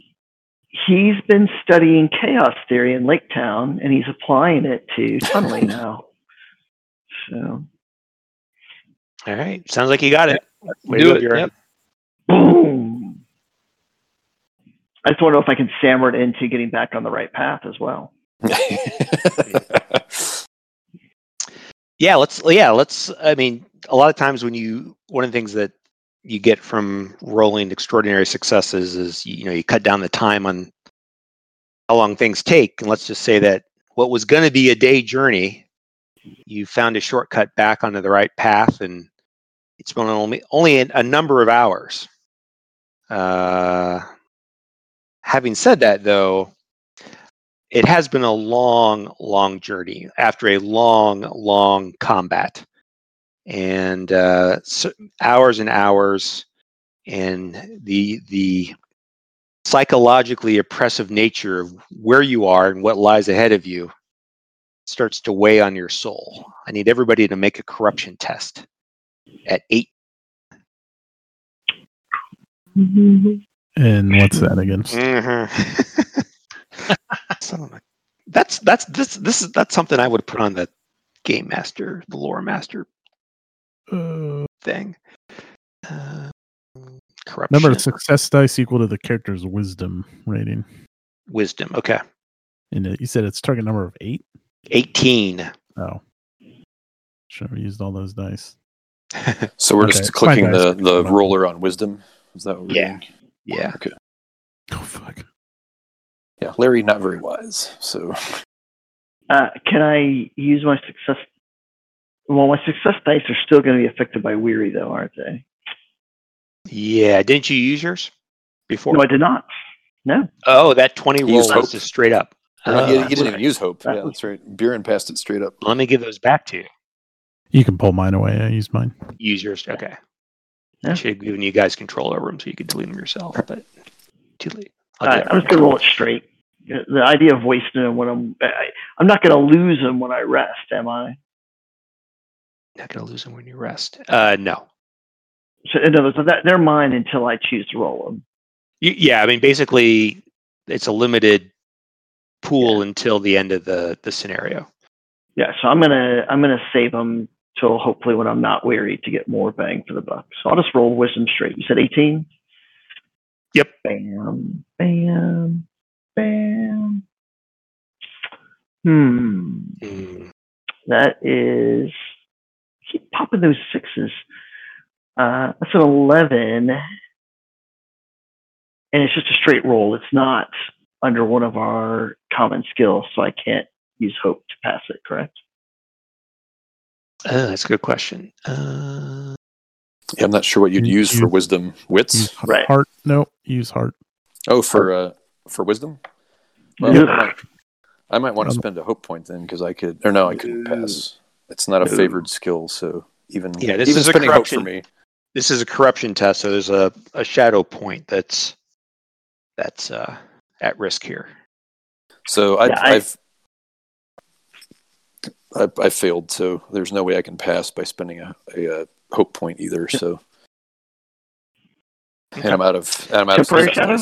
He's been studying chaos theory in Lake Town, and he's applying it to tunneling now. So, All right. Sounds like you got it. Way Do it. Bjorn. Yep. boom. I just want to know if I can stammer it into getting back on the right path as well. Yeah, let's yeah, let's I mean, a lot of times when you one of the things that you get from rolling extraordinary successes is you know, you cut down the time on how long things take. And let's just say that what was going to be a day journey, you found a shortcut back onto the right path and it's been only only a, a number of hours. Uh having said that though, it has been a long, long journey after a long, long combat, and uh, so hours and hours, and the the psychologically oppressive nature of where you are and what lies ahead of you starts to weigh on your soul. I need everybody to make a corruption test at eight. And what's that against? Mm-hmm. Son of a- that's that's this this is that's something I would put on the game master, the lore master Uh, thing. Uh, corruption, remember, the success dice equal to the character's wisdom rating. wisdom. Okay, And it, you said it's target number of eight. eighteen. Oh, should have used all those dice. so we're Okay, just clicking the, the roller on wisdom. Is that what we're Yeah. doing? yeah. Okay. Oh fuck! Yeah, Larry, not very wise. So Uh, can I use my success? Well, my success dice are still going to be affected by weary, though, aren't they? Yeah. Didn't you use yours before? No, I did not. No. oh, that twenty He roll was hope. just straight up. he, Oh, he that's didn't right. even use hope. That Yeah, was- that's right. Buren passed it straight up. Let me give those back to you. You can pull mine away. I used mine. Use yours. Okay. Yeah. I should have given you guys control over them so you could delete them yourself, but too late. I'll right, do I'm just going to roll it straight. The idea of wasting them when I'm, I, I'm not going to lose them when I rest, am I? Not gonna lose them when you rest. Uh, no. So, in other words, they're mine until I choose to roll them. Yeah, I mean, basically, it's a limited pool until the end of the the scenario. Yeah, so I'm gonna I'm gonna save them till hopefully when I'm not weary to get more bang for the buck. So I'll just roll wisdom straight. You said 18. Yep. Bam, bam, bam. Hmm. That is keep popping those sixes. Uh, that's an 11, and it's just a straight roll. It's not under one of our common skills, so I can't use hope to pass it. Correct? Uh, that's a good question. Uh, Yeah, I'm not sure what you'd You- use for wisdom. Wits? Use Right. heart. No, use heart. Oh, for uh, for wisdom. Well, Yeah. I might, might want to spend a hope point then because I could. Or no, I couldn't pass. It's not a No. favored skill, so even Yeah, this even is a spending hope for corruption. me. this is a corruption test, so there's a, a shadow point that's that's uh, at risk here. So I, Yeah, I- I've I, I failed, so there's no way I can pass by spending a, a, uh hope point either. So, and I'm out of and I'm out Temporary of shadow?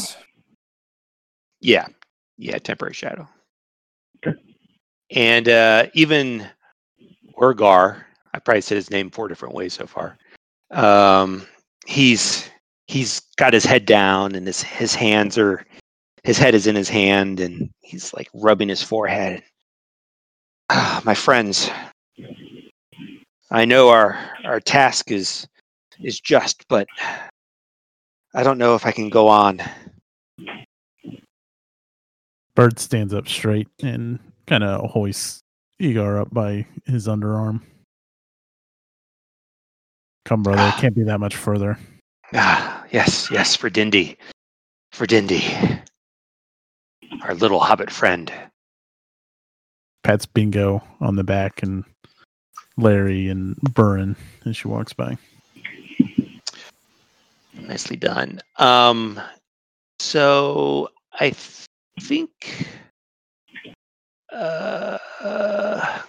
Yeah, yeah, temporary shadow. Okay. And uh, even Urgar, I probably said his name four different ways so far. Um, he's he's got his head down and his his hands are his head is in his hand and he's like rubbing his forehead. Ah, my friends, I know our our task is is just, but I don't know if I can go on. Bird stands up straight and kind of hoists Egar up by his underarm. Come, brother. It can't be that much further. Ah, yes, yes, for Dindy. For Dindy. Our little hobbit friend. Pats Bingo on the back and Larry and Burren as she walks by. Nicely done. Um so I th- think uh, uh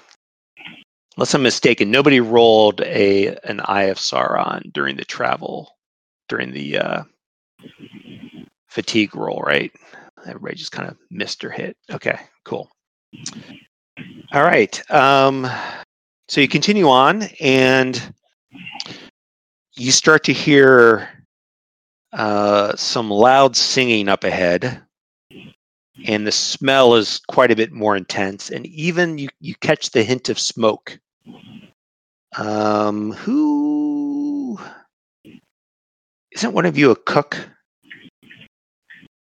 unless I'm mistaken, nobody rolled a an Eye of Sauron during the travel during the uh fatigue roll, right? Everybody just kind of missed or hit. Okay, cool. All right. Um, so you continue on, and you start to hear uh, some loud singing up ahead, and the smell is quite a bit more intense. And even you, you catch the hint of smoke. Um, who isn't one of you a cook?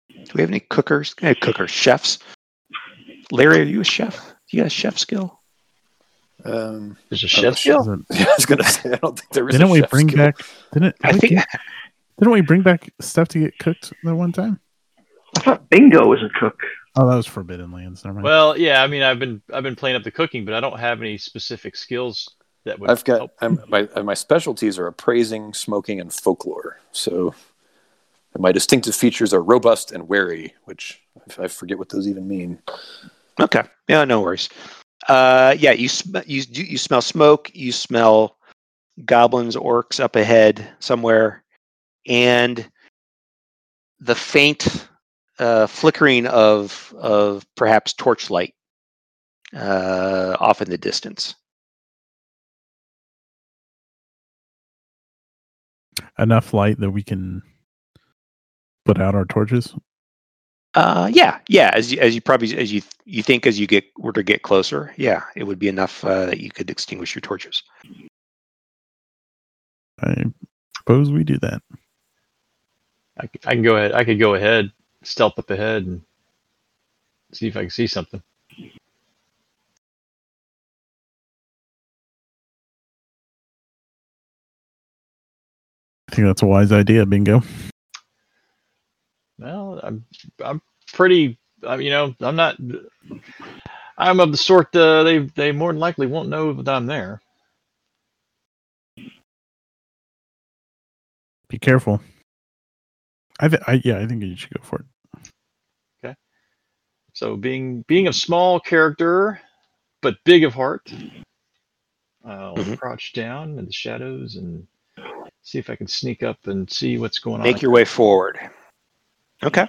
Do we have any cookers? Uh, cookers, chefs. Larry, are you a chef? Do you got a chef skill? Um, There's a chef skill. Yeah, I was gonna say I don't think there is. Didn't we chef bring skill. back? Didn't I think did- Didn't we bring back stuff to get cooked that one time? I thought Bingo was a cook. Oh, that was Forbidden Lands. Never mind. Well, yeah. I mean, I've been I've been playing up the cooking, but I don't have any specific skills that would. I've got help. I'm, my my specialties are appraising, smoking, and folklore. So my distinctive features are robust and wary, which I I forget what those even mean. Okay. Yeah, no worries. Uh, yeah, you sm- you you you smell smoke. You smell goblins, orcs up ahead somewhere, and the faint uh, flickering of of perhaps torchlight uh, off in the distance. Enough light that we can put out our torches. Uh, yeah, yeah. As you, as you probably as you you think as you get were to get closer, yeah, it would be enough uh, that you could extinguish your torches. I suppose we do that. I can go ahead. I could go ahead, stealth up ahead, and see if I can see something. I think that's a wise idea, Bingo. Well, I'm I'm pretty. I, you know, I'm not. I'm of the sort uh, they they more than likely won't know that I'm there. Be careful. I, th- I yeah, I think you should go for it. So being being a small character, but big of heart, I'll Mhm. crouch down in the shadows and see if I can sneak up and see what's going on. Make your way forward. Okay.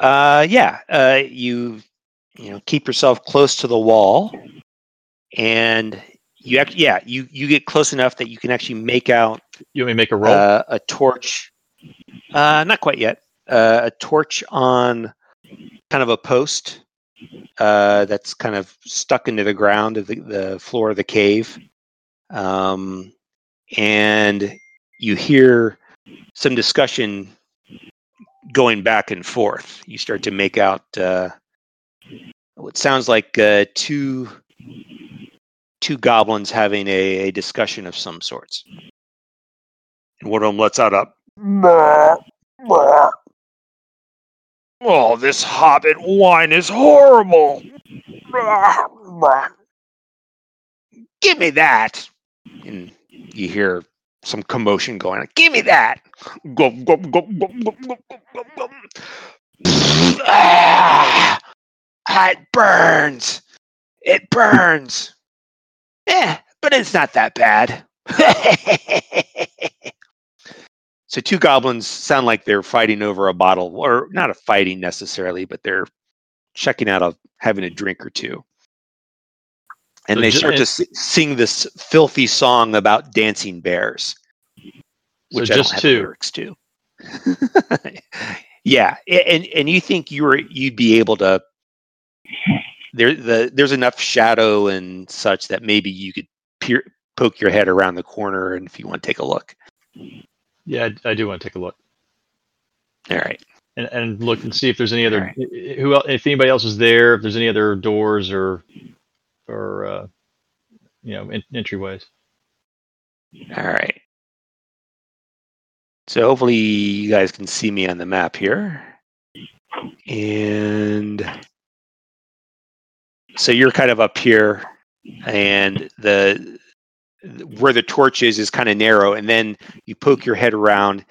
Uh, yeah. Uh, you you know keep yourself close to the wall, and you act yeah you you get close enough that you can actually make out You want me make a roll? uh, a torch. Uh, not quite yet. Uh, a torch on kind of a post uh, that's kind of stuck into the ground of the, the floor of the cave. Um, and you hear some discussion going back and forth. You start to make out uh, what sounds like uh, two two goblins having a, a discussion of some sorts. And one of them lets out a Oh, this hobbit wine is horrible. Give me that. And you hear some commotion going on. Give me that. It burns. It burns. Eh, but it's not that bad. so two goblins sound like they're fighting over a bottle, or not a fighting necessarily, but they're checking out of having a drink or two. And So they start to si- sing this filthy song about dancing bears, So which don't just two. lyrics to. yeah, and and you think you were you'd be able to there the there's enough shadow and such that maybe you could peer, poke your head around the corner and if you want to take a look. Yeah, I, I do want to take a look All right. and, and look and see if there's any other Alright. who if anybody else is there, if there's any other doors or or uh, you know en- entryways. All right. So hopefully you guys can see me on the map here. And so you're kind of up here and the where the torch is is kind of narrow and then you poke your head around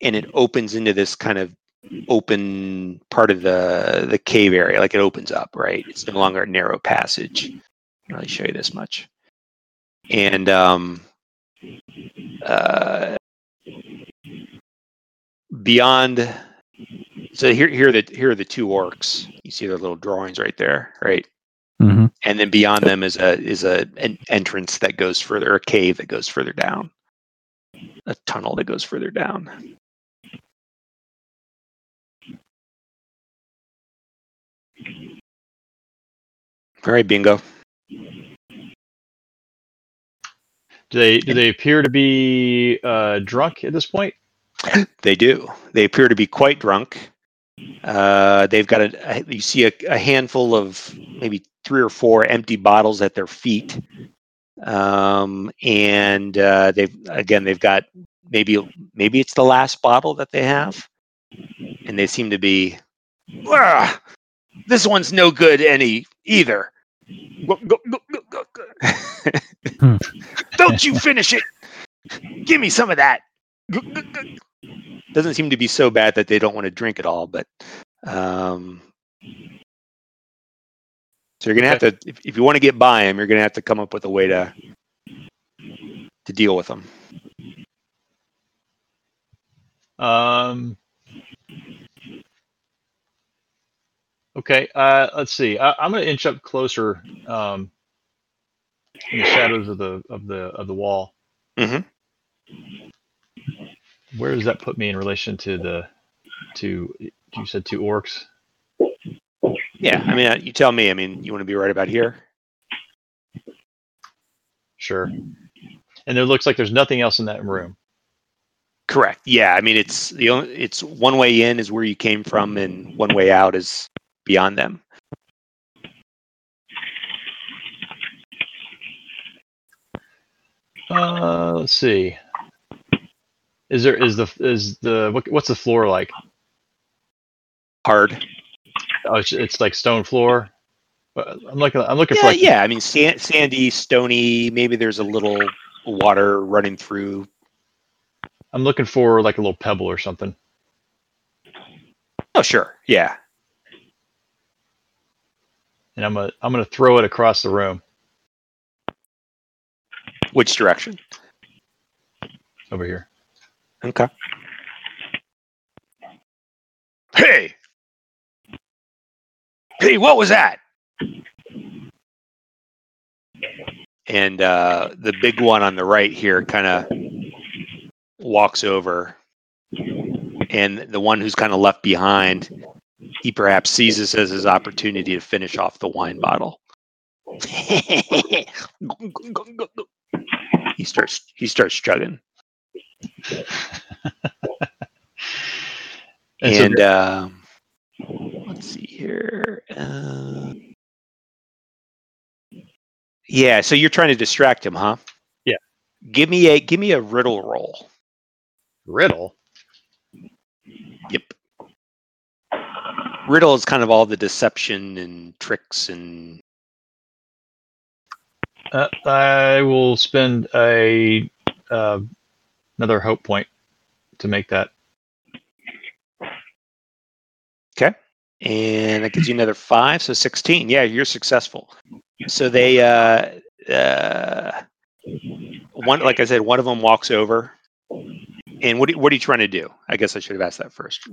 and it opens into this kind of open part of the the cave area like it opens up right? It's no longer a narrow passage. I can really show you this much. And um uh beyond so here here are the here are the two orcs. You see their little drawings right there right hmm and then beyond them is a is a an entrance that goes further a cave that goes further down a tunnel that goes further down all right bingo Do they do they appear to be uh, drunk at this point? They do. They appear to be quite drunk. Uh, they've got a, a- you see a, a handful of maybe three or four empty bottles at their feet, um, and uh, they've again they've got maybe maybe it's the last bottle that they have, and they seem to be. "Ah, this one's no good any either. Go- go- go-. Hmm. Don't you finish it. Give me some of that. Doesn't seem to be so bad that they don't want to drink at all, but um, so you're gonna have to if, if you want to get by them, you're gonna have to come up with a way to to deal with them. Um. Okay. Uh, let's see. I, I'm going to inch up closer um, in the shadows of the of the of the wall. Mm-hmm. Where does that put me in relation to the to you said two orcs? Yeah, I mean, uh, you tell me. I mean, you want to be right about here? Sure. And there looks like there's nothing else in that room. Correct. Yeah, I mean, it's the only, it's one way in is where you came from, and one way out is beyond them. Uh, let's see. Is there is the is the what, what's the floor like? Hard. Oh, it's, it's like stone floor. Uh, I'm looking. I'm looking for Yeah, like yeah. I mean, sand, sandy, stony. Maybe there's a little water running through. I'm looking for like a little pebble or something. Oh, sure. Yeah. and I'm gonna I'm gonna throw it across the room Which direction? over here. Okay. Hey! Hey, what was that? And uh, the big one on the right here kind of walks over, and the one who's kind of left behind, he perhaps sees this as his opportunity to finish off the wine bottle. he starts he starts chugging, And um, let's see here. Uh, yeah, so you're trying to distract him, huh? Yeah. Give me a give me a riddle roll. riddle. Yep. Riddle is kind of all the deception and tricks and Uh, I will spend a uh, another hope point to make that. And that gives you another five, so sixteen. Yeah, you're successful. So they, uh, uh, one, like I said, one of them walks over, and what, are- what are you trying to do? I guess I should have asked that first.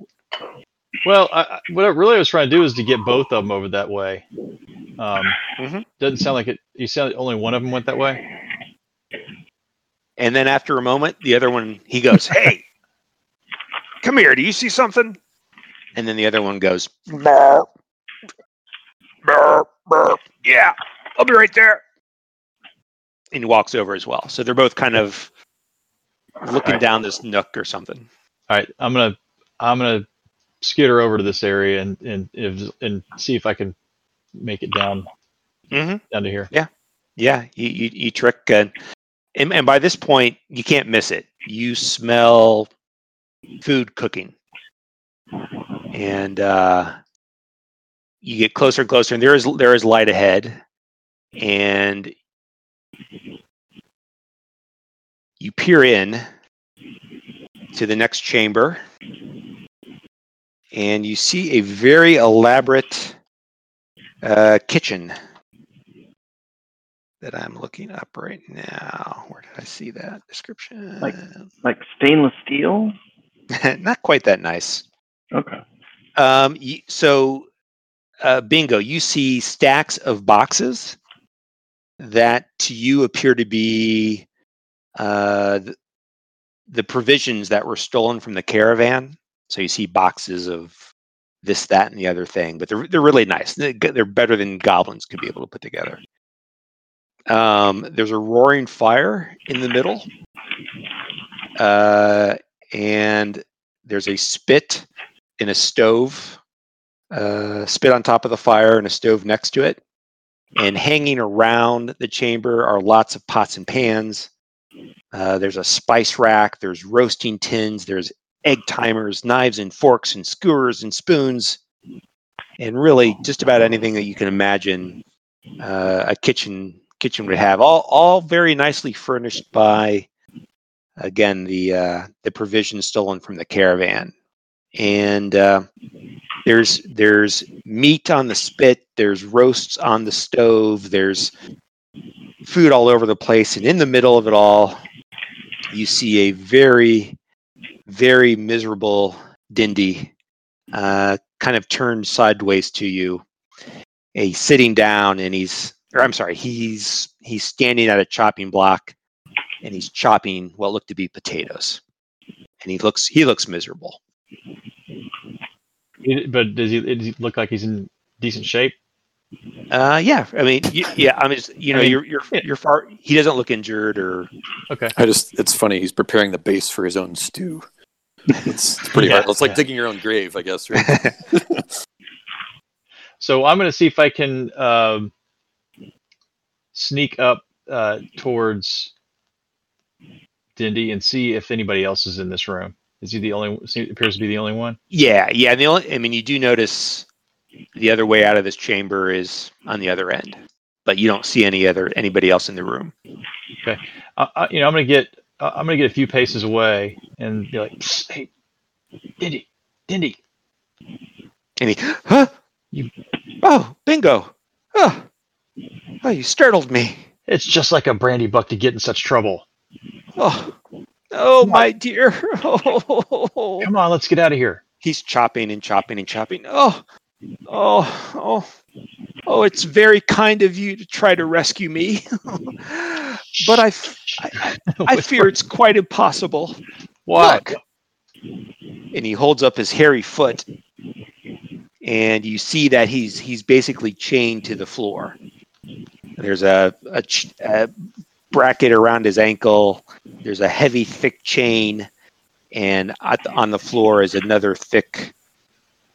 Well, I, what I really was trying to do is to get both of them over that way. Um, Mhm. Doesn't sound like it. You sound only one of them went that way. And then after a moment, the other one he goes, "Hey, come here. Do you see something?" And then the other one goes, "Burp, burp, burp. Yeah, I'll be right there." And he walks over as well. So they're both kind of looking Right. down this nook or something. All right, I'm gonna I'm gonna skitter over to this area and and if, and see if I can make it down Mm-hmm. down to here. Yeah, you, you, you trick, and, and and by this point, you can't miss it. You smell food cooking, and uh, you get closer and closer, and there is there is light ahead, and you peer in to the next chamber, and you see a very elaborate uh, kitchen that I'm looking up right now. Where did I see that description? Like- Like stainless steel? Not quite that nice. Okay. Um, so, uh, bingo, you see stacks of boxes that to you appear to be uh, the, the provisions that were stolen from the caravan. So you see boxes of this, that, and the other thing, but they're they're really nice. They're better than goblins could be able to put together. Um, there's a roaring fire in the middle, uh, and there's a spit in a stove, uh, spit on top of the fire and a stove next to it. And hanging around the chamber are lots of pots and pans. Uh, there's a spice rack, there's roasting tins, there's egg timers, knives and forks and skewers and spoons, and really just about anything that you can imagine uh, a kitchen kitchen would have. All all very nicely furnished by again the uh, the provisions stolen from the caravan and uh, there's there's meat on the spit there's roasts on the stove there's food all over the place. And in the middle of it all you see a very very miserable dindy uh, kind of turned sideways to you. He's sitting down and he's or i'm sorry he's he's standing at a chopping block and he's chopping what look to be potatoes. And he looks he looks miserable He- But does he, does he look like he's in decent shape? Uh, yeah. I mean, y yeah. I mean, it's- you I know, mean, you're you're yeah. you're far. He doesn't look injured or. Okay. I just, it's funny. He's preparing the base for his own stew. It's, it's pretty Yeah, hard. It's like yeah. digging your own grave, I guess. Right? So I'm gonna see if I can um, sneak up uh, towards Dindy and see if anybody else is in this room. Is he the only? He appears to be the only one. yeah, yeah. The only, I mean, you do notice the other way out of this chamber is on the other end, but you don't see any other anybody else in the room. I, I, you know, I'm gonna get. uh, I'm gonna get a few paces away and be like, "Psst, "Hey, Dindy, Dindy, And he, huh? You- Oh, bingo! Oh, oh, you startled me. it's just like a brandy buck to get in such trouble. Oh, oh, my dear. Oh, Come on, let's get out of here." he's chopping and chopping and chopping. Oh, oh, oh, Oh, it's very kind of you to try to rescue me, but I, I fear it's quite impossible. What? Look. And he holds up his hairy foot, and you see that he's he's basically chained to the floor. There's a, a, a bracket around his ankle. There's a heavy, thick chain, and on the floor is another thick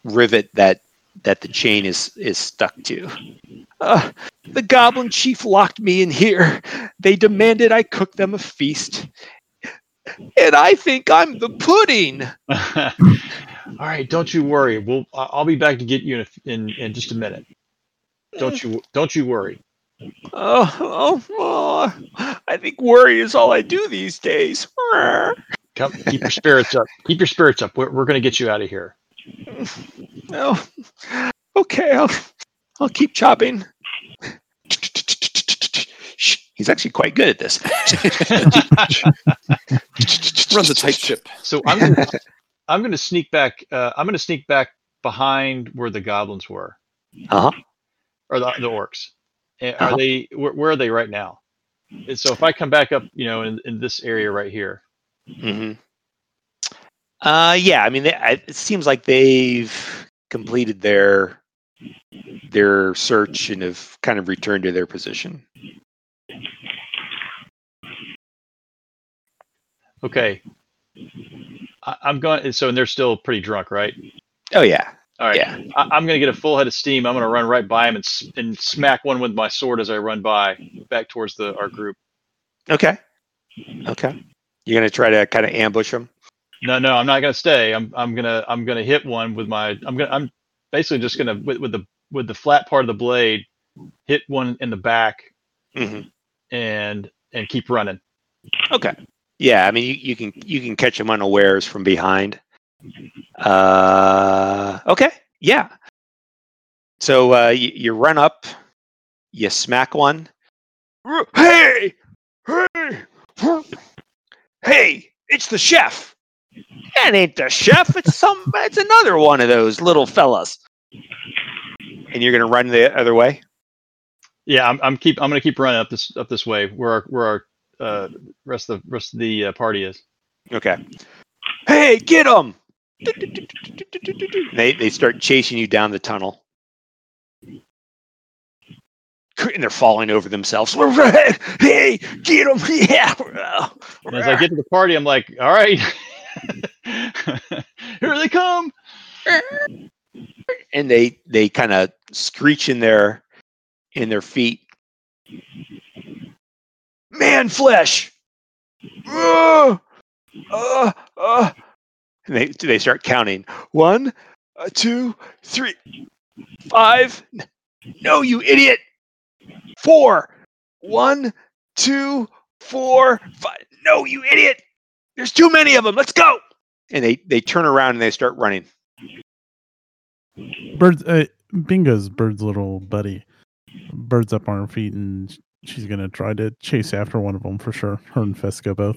rivet that that the chain is is stuck to. Uh, the goblin chief locked me in here. They demanded I cook them a feast, and I think I'm the pudding. All right, don't you worry. We'll I'll be back to get you in in, in just a minute. Don't you don't you worry. Oh, oh, oh, I think worry is all I do these days. Come, keep your spirits up. Keep your spirits up. We're, we're going to get you out of here. Oh, okay, I'll, I'll keep chopping. Shh, He's actually quite good at this. Runs a tight ship. So I'm gonna, I'm going to sneak back. Uh, I'm going to sneak back behind where the goblins were, Uh-huh. or the, the orcs. And Are Uh-huh. they? Where, where are they right now? And so if I come back up, you know, in, in this area right here, Mm-hmm. Uh, yeah, I mean, they, I, it seems like they've completed their their search and have kind of returned to their position. okay. I, I'm going. So and they're still pretty drunk, right? Oh yeah, All right. yeah. I, I'm going to get a full head of steam. I'm going to run right by him and s- and smack one with my sword as I run by back towards the our group. Okay, okay. You're gonna try to kind of ambush them. No, no, I'm not going to stay. I'm I'm gonna I'm gonna hit one with my I'm gonna I'm basically just gonna with, with the with the flat part of the blade hit one in the back hmm and and keep running. Okay. Yeah, I mean, you, you can you can catch them unawares from behind. Uh, okay. Yeah. So uh, you, you run up, you smack one. Hey, hey, hey! It's the chef. That ain't the chef. It's some. It's another one of those little fellas. And you're gonna run the other way. Yeah, I'm I'm keep I'm going to keep running up this up this way where our where our uh, rest of the rest of the uh, party is. Okay. Hey, get them! They they start chasing you down the tunnel, and they're falling over themselves. Hey, get them! Yeah. And as I get to the party, I'm like, all right, here they come. and they they kind of screech in their in their feet. Man flesh. Uh, uh, uh. And they they start counting. One, uh, two, three, five. No, you idiot. Four. One, two, four, five. No, you idiot. There's too many of them. Let's go. And they they turn around and they start running. Birds, uh, Bingo's Bird's little buddy. Bird's up on her feet, and she's gonna try to chase after one of them for sure. Her and Fesco both.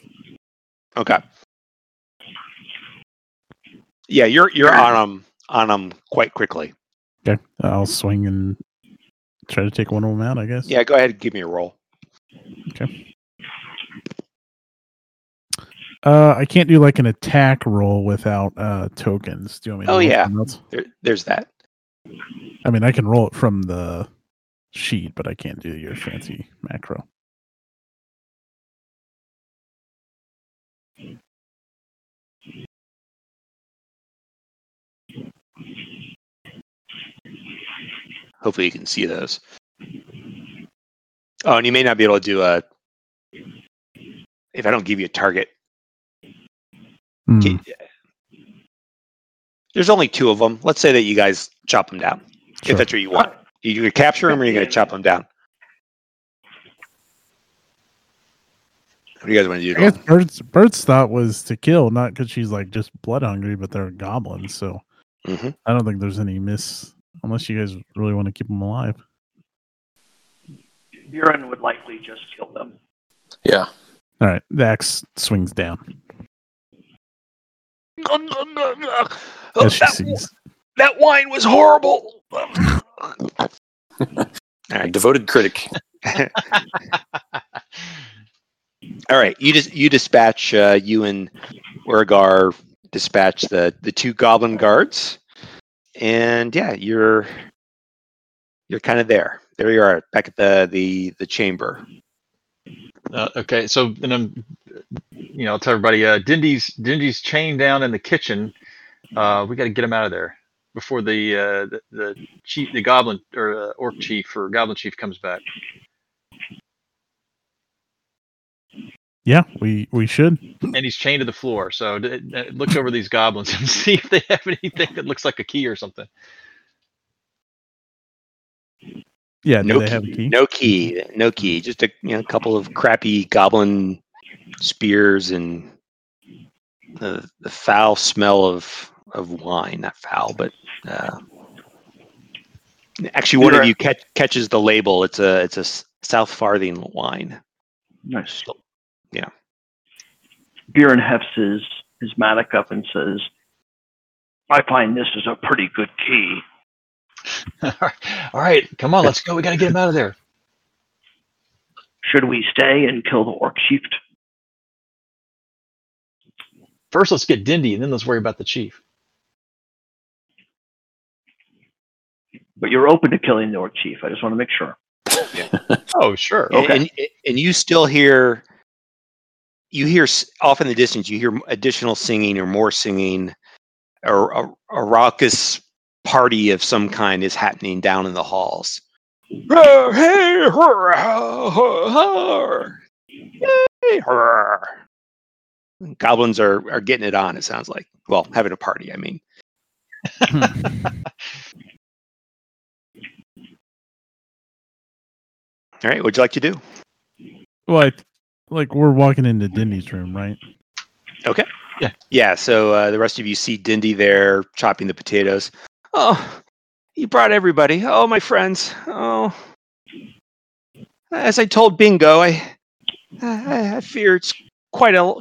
Okay. Yeah, you're you're on them on them quite quickly. Okay, I'll swing and try to take one of them out. I guess. Yeah, go ahead and give me a roll. Okay. Uh, I can't do like an attack roll without uh tokens. Do you want me? To Oh, yeah. There, there's that. I mean, I can roll it from the sheet, but I can't do your fancy macro. Hopefully, you can see those. Oh, and you may not be able to do a. If I don't give you a target, Hmm. Ki- there's only two of them. Let's say that you guys chop them down. Sure. If that's what you want, you gonna capture them or you're gonna chop them down. What do you guys want to do? I guess? Bird's Bird's thought was to kill, not because she's like just blood hungry, but they're goblins. So Mhm. I don't think there's any miss unless you guys really want to keep them alive. Buren would likely just kill them. Yeah. All right, the axe swings down as she that, sees. that wine was horrible. All A devoted critic. All right. You just you dispatch uh, you and Urgar dispatch the the two goblin guards, and yeah, you're you're kind of there. There you are, back at the the the chamber. Uh, okay, so then I'm, you know, I'll tell everybody, uh, Dindy's Dindy's chained down in the kitchen. Uh, we got to get him out of there before the uh, the, the chief, the goblin or uh, orc chief or goblin chief comes back. Yeah, we we should. And he's chained to the floor. So d- d- look over these goblins and see if they have anything that looks like a key or something. Yeah, No they have a key, key? no key, no key. Just a you know, couple of crappy goblin spears and the the foul smell of of wine. Not foul, but uh, actually, one of Right. you catch, catches the label. It's a it's a S- South Farthing wine. Nice. So- Buren hefts his, his mattock up and says, I find this is a pretty good key. All right, come on, let's go. We got to get him out of there. Should we stay and kill the orc chief? First, let's get Dindy, and then let's worry about the chief. But you're open to killing the orc chief. I just want to make sure. Oh, sure. Okay. And, and you still hear, you hear off in the distance, you hear additional singing or more singing, or a, a raucous party of some kind is happening down in the halls. "Oh, hey, hurrah, ho, ho, hey, hurrah." Goblins are, are getting it on, it sounds like. Well, having a party, I mean. All right, what'd you like to do? well, I, like we're walking into Dindy's room, right? Okay. Yeah, Yeah. so uh, the rest of you see Dindy there chopping the potatoes. Oh, you brought everybody. Oh, my friends. Oh, as I told Bingo, I, I, I fear it's quite a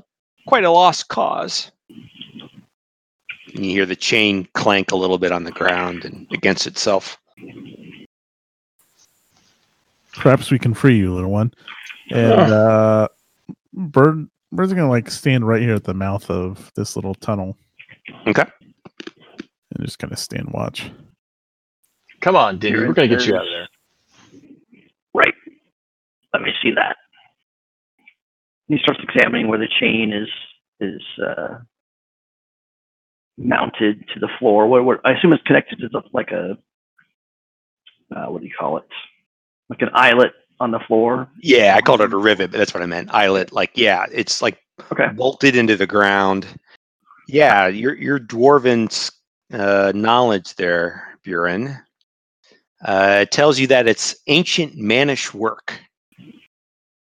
quite a lost cause. And you hear the chain clank a little bit on the ground and against itself. Perhaps we can free you, little one. And uh, Bird Bird's gonna like stand right here at the mouth of this little tunnel Okay. and just kind of stand watch. Come on, Dindy. Buren We're going to get you out of there. Right. Let me see that. He starts examining where the chain is is uh, mounted to the floor. What, what I assume it's connected to the, like a uh, what do you call it? Like an eyelet on the floor. Yeah, I called it a rivet, but that's what I meant. Eyelet. Like, yeah, it's like Okay. bolted into the ground. Yeah, your your dwarven uh, knowledge there, Buren, uh, tells you that it's ancient Mannish work,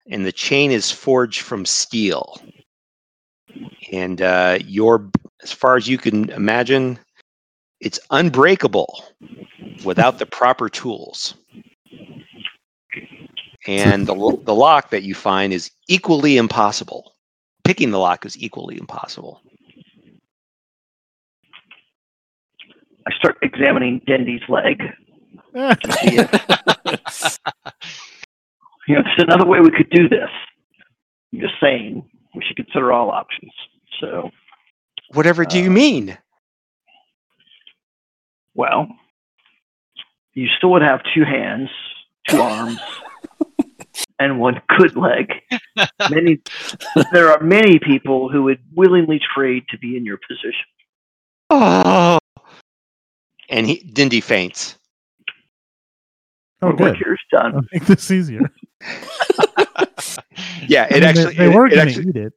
and the chain is forged from steel. And uh, your, as far as you can imagine, it's unbreakable without the proper tools. And the the lock that you find is equally impossible picking the lock is equally impossible. I start examining Dindy's leg. You know, there's another way we could do this. I'm just saying we should consider all options. So, Whatever do you Uh, mean? well, you still would have two hands, two arms, and one good leg. Many, there are many people who would willingly trade to be in your position. Oh. And he Dindy faints. oh, Our work good. here is done. I'll make this easier. Yeah, I it mean, actually they, they were it gonna actually eat it.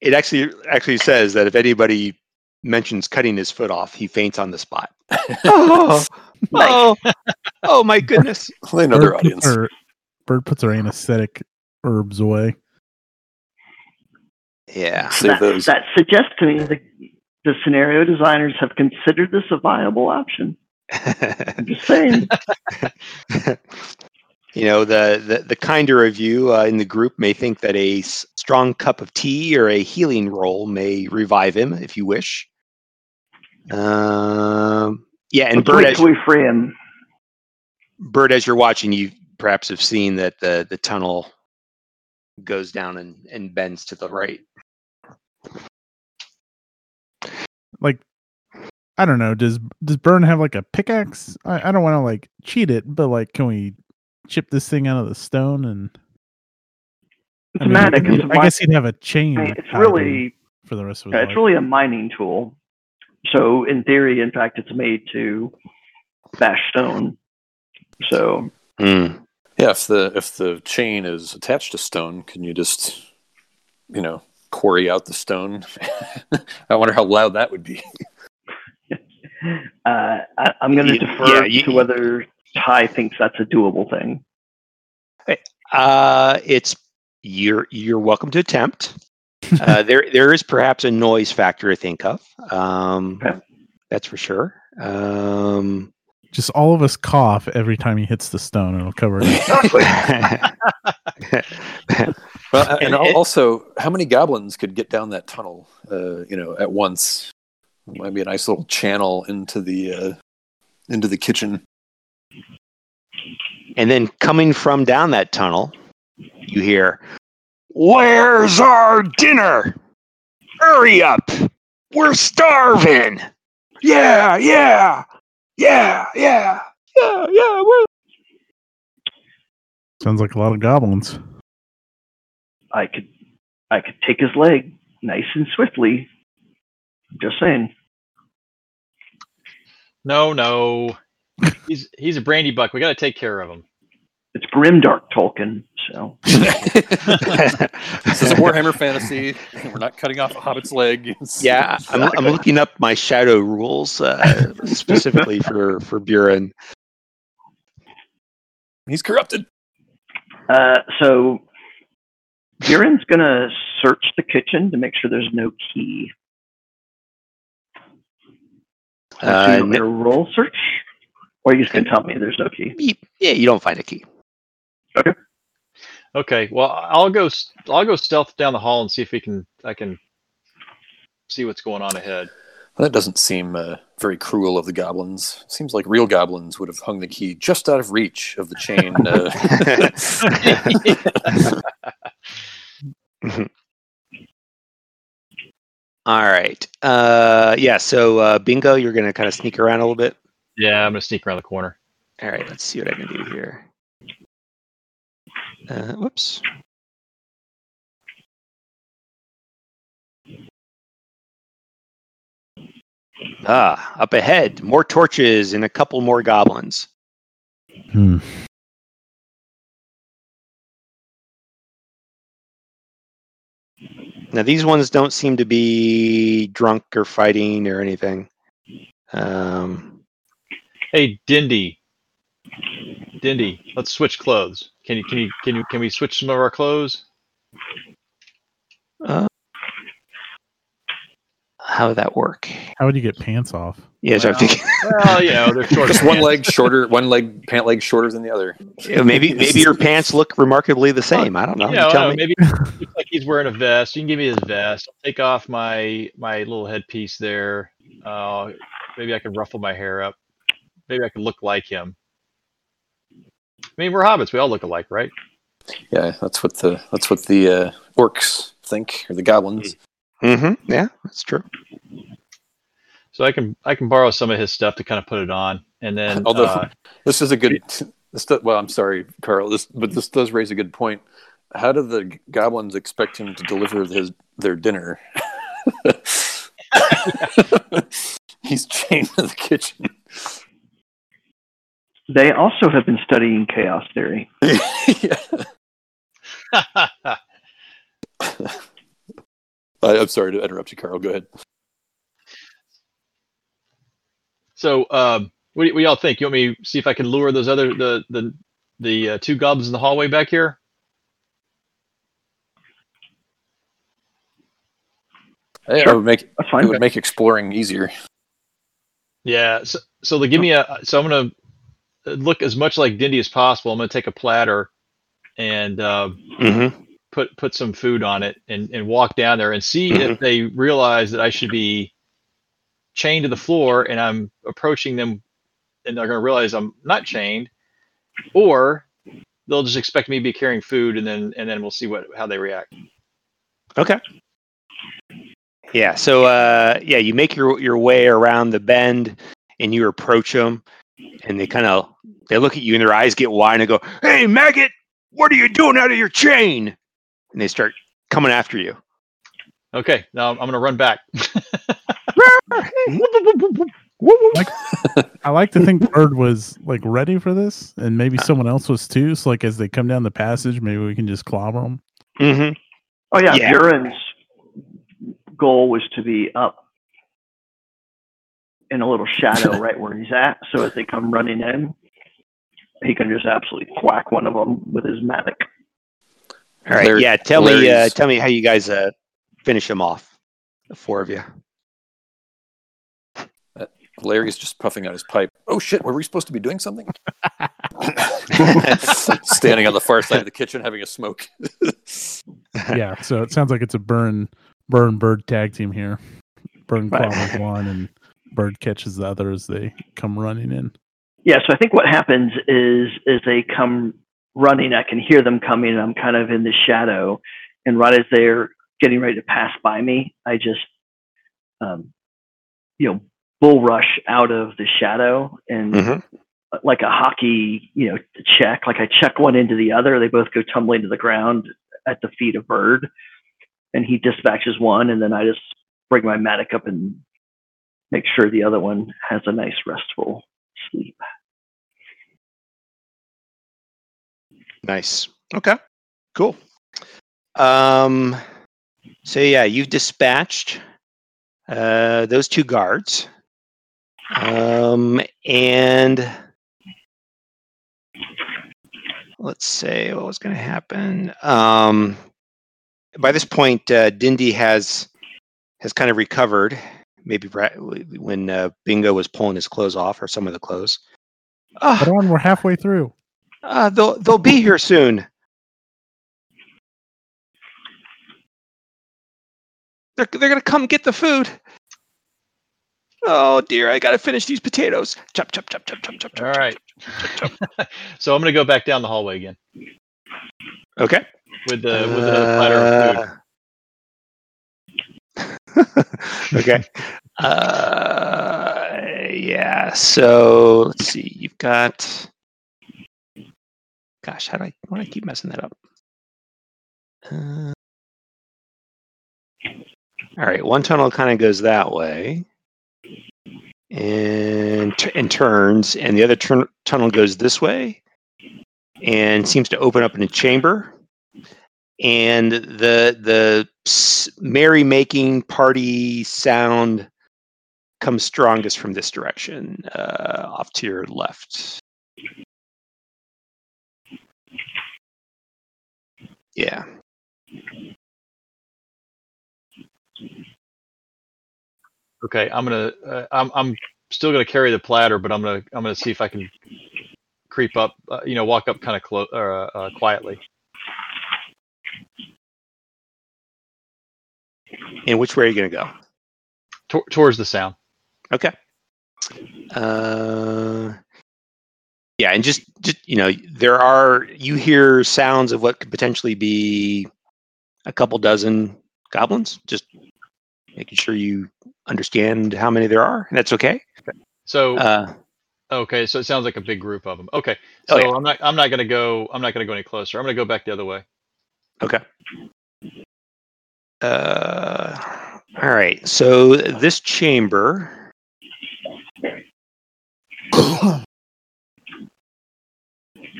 it actually actually says that if anybody mentions cutting his foot off, he faints on the spot. oh, oh, oh my goodness. Another audience. Puts her, Bird puts her anesthetic herbs away. Yeah. Save that, those. that suggests to me that the scenario designers have considered this a viable option. I'm just saying. you know, the, the, the kinder of you uh, in the group may think that a s- strong cup of tea or a healing roll may revive him if you wish. Um, yeah, and Let's Bird, as, till we free him. Bird, as you're watching, you perhaps have seen that the the tunnel goes down and, and bends to the right. Like, I don't know. Does does Burn have like a pickaxe? I, I don't want to like cheat it, but like, can we chip this thing out of the stone and? It's I mean, magic. he- It's, I guess he'd have a chain. mi- it's really for the rest of his yeah, life. it's really a mining tool. So in theory, in fact, it's made to bash stone. So Hmm. Yeah, if the if the chain is attached to stone, can you just, you know, quarry out the stone? I wonder how loud that would be. uh, I, I'm going to defer yeah, you- to whether Ty thinks that's a doable thing. Uh, it's you're you're welcome to attempt. Uh, there there is perhaps a noise factor to think of. Um, Okay. That's for sure. Um, Just all of us cough every time he hits the stone. It'll cover it. up. Well, and, And it- also, how many goblins could get down that tunnel? Uh, you know, at once. It might be a nice little channel into the uh, into the kitchen. and then coming from down that tunnel, you hear Where's our dinner? Hurry up! We're starving! Yeah, yeah, yeah, yeah, yeah, yeah. We're Sounds like a lot of goblins. I could, I could take his leg nice and swiftly. Just saying. No, no. He's he's a Brandybuck. We got to take care of him. It's grimdark Tolkien. So this is a Warhammer fantasy. We're not cutting off a hobbit's leg. Yeah, I'm, I'm looking up my shadow rules uh, specifically for for Buren. he's corrupted. Uh, so Buren's gonna search the kitchen to make sure there's no key. Uh, so you want me to roll search, or you just gonna tell me there's no key? yeah, you don't find a key. Okay. Okay. Well, I'll go. s- I'll go stealth down the hall and see if we can. I can see what's going on ahead. Well, that doesn't seem uh, very cruel of the goblins. Seems like real goblins would have hung the key just out of reach of the chain. Uh, All right. Uh, yeah. So uh, bingo, you're gonna kind of sneak around a little bit. Yeah, I'm gonna sneak around the corner. All right. Let's see what I can do here. Uh, whoops. Ah, up ahead, more torches and a couple more goblins. Hmm. Now these ones don't seem to be drunk or fighting or anything. Um, Hey, Dindy. Dindy, let's switch clothes. Can you? Can you? Can you? Can we switch some of our clothes? uh, how would that work? How would you get pants off? Yeah, so I'm Well, thinking Well, you know, they're short. just one leg shorter, one leg pant leg shorter than the other. Yeah, maybe maybe your pants look remarkably the same. I don't know. Yeah, You tell well, me. maybe it looks like he's wearing a vest. You can give me his vest. I'll take off my my little headpiece there. Uh, maybe I can ruffle my hair up. Maybe I can look like him. I mean, we're hobbits. We all look alike, right? Yeah, that's what the that's what the uh, orcs think, or the goblins. Mm-hmm. Yeah, that's true. So I can I can borrow some of his stuff to kind of put it on, and then Although uh, this is a good. This do, well, I'm sorry, Carl. This but this does raise a good point. How do the goblins expect him to deliver his their dinner? He's chained to the kitchen. They also have been studying chaos theory. I, I'm sorry to interrupt you, Carl. Go ahead. so um, what, do, what do y'all think? You want me to see if I can lure those other the the the uh, two goblins in the hallway back here? It Sure. would make That's it would make exploring easier. Yeah. So, so they give me a. So I'm gonna look as much like Dindy as possible. I'm gonna take a platter and uh, Mm-hmm. put put some food on it and, and walk down there and see if they realize that I should be chained to the floor and I'm approaching them and they're gonna realize I'm not chained or they'll just expect me to be carrying food, and then and then we'll see what how they react. Okay. Yeah. So uh, yeah, you make your your way around the bend, and you approach them, and they kind of they look at you, and their eyes get wide, and they go, "Hey, maggot, what are you doing out of your chain?" And they start coming after you. Okay, now I'm gonna run back. I like to think Bird was like ready for this, and maybe someone else was too. So like as they come down the passage, maybe we can just clobber them. Mm-hmm. Oh yeah, Yeah. Buren's goal was to be up in a little shadow right where he's at, so as they come running in, he can just absolutely whack one of them with his mattock. All right. Larry- yeah. Tell me. Uh, tell me how you guys uh, finish them off. The four of you. Larry's just puffing out his pipe. Oh shit, were we supposed to be doing something? Standing on the far side of the kitchen having a smoke. yeah. So it sounds like it's a burn, burn bird tag team here. Burn Right. clobbers one, and bird catches the other as they come running in. Yeah, so I think what happens is is they come running. I can hear them coming, and I'm kind of in the shadow. And right as they're getting ready to pass by me, I just, um, you know, bull rush out of the shadow and Mhm. like a hockey, you know, check. Like I check one into the other. They both go tumbling to the ground at the feet of Bird, and he dispatches one, and then I just bring my mattock up and make sure the other one has a nice restful sleep. Nice. Okay. Cool. Um. So yeah, you've dispatched uh, those two guards, um, and let's say what was going to happen. Um, by this point, uh, Dindy has has kind of recovered. Maybe right when uh, Bingo was pulling his clothes off, or some of the clothes. Ah, But on, we're halfway through. uh, they'll they'll be here soon. They're they're gonna come get the food. Oh dear, I gotta finish these potatoes. Chop chop chop chop chop chop. chop All right. chop, chop. so I'm gonna go back down the hallway again Okay. with the with the platter of food. Okay. Uh, yeah. So let's see. You've got. Gosh, how do I? Why do I keep messing that up? Uh, all right. One tunnel kind of goes that way, and and turns, and the other turn- tunnel goes this way, and seems to open up in a chamber and the the merry-making party sound comes strongest from this direction, uh, off to your left. Yeah. Okay, I'm gonna uh, I'm I'm still gonna carry the platter, but I'm gonna I'm gonna see if I can creep up, uh, you know, walk up kind of close uh, uh, quietly. And which way are you going to go? Tor- towards the sound. Okay. Uh, yeah, and just, just you know, there are you hear sounds of what could potentially be a couple dozen goblins. Just making sure you understand how many there are, and that's okay. So Uh, okay, so it sounds like a big group of them. Okay, so Oh, yeah. I'm not I'm not gonna go I'm not gonna go any closer. I'm gonna go back the other way. Okay. Uh, all right. So this chamber.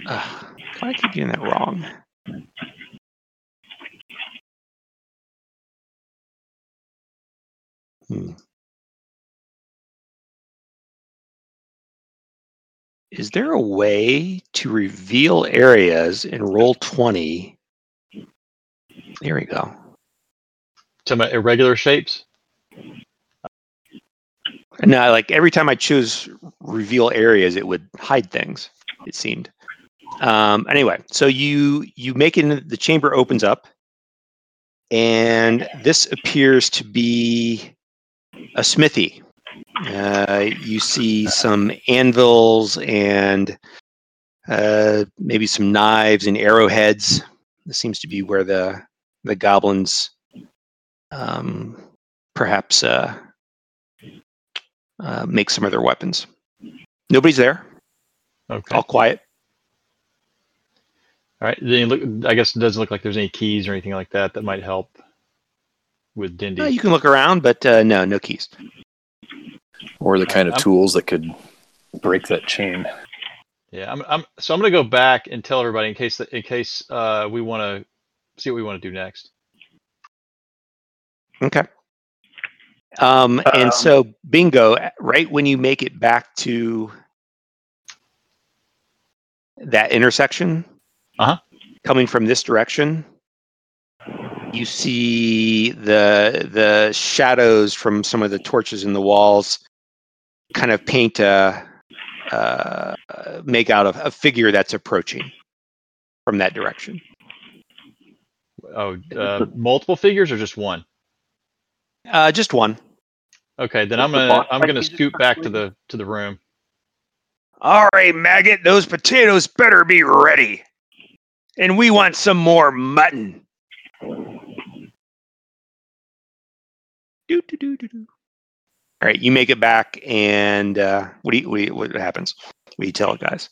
Uh, why I keep doing that wrong? Hmm. Is there a way to reveal areas in Roll20? There we go. To my irregular shapes. No, like every time I choose reveal areas, it would hide things. It seemed. Um, anyway, so you you make it. The chamber opens up, and this appears to be a smithy. Uh, you see some anvils and uh, maybe some knives and arrowheads. This seems to be where the the goblins um, perhaps uh, uh, make some of their weapons. Nobody's there. Okay. All quiet. All right. Then look, I guess it doesn't look like there's any keys or anything like that that might help with Dindy. Uh, you can look around, but uh, no, no keys. Or the kind of I'm- tools that could break that chain. Yeah, I'm, I'm so I'm gonna go back and tell everybody in case in case uh, we want to see what we want to do next. Okay. Um, and Um, so, bingo, right when you make it back to that intersection, Uh-huh. coming from this direction, you see the the shadows from some of the torches in the walls kind of paint a uh, make out of a figure that's approaching from that direction. Oh, uh, multiple figures or just one? Uh, just one. Okay, then Does I'm gonna boss I'm gonna scoot back to the to the room. All right, maggot, those potatoes better be ready. And we want some more mutton. Doo, doo, doo, doo, doo. All right, you make it back, and uh, what do you, what, do you, what happens? What do you tell guys?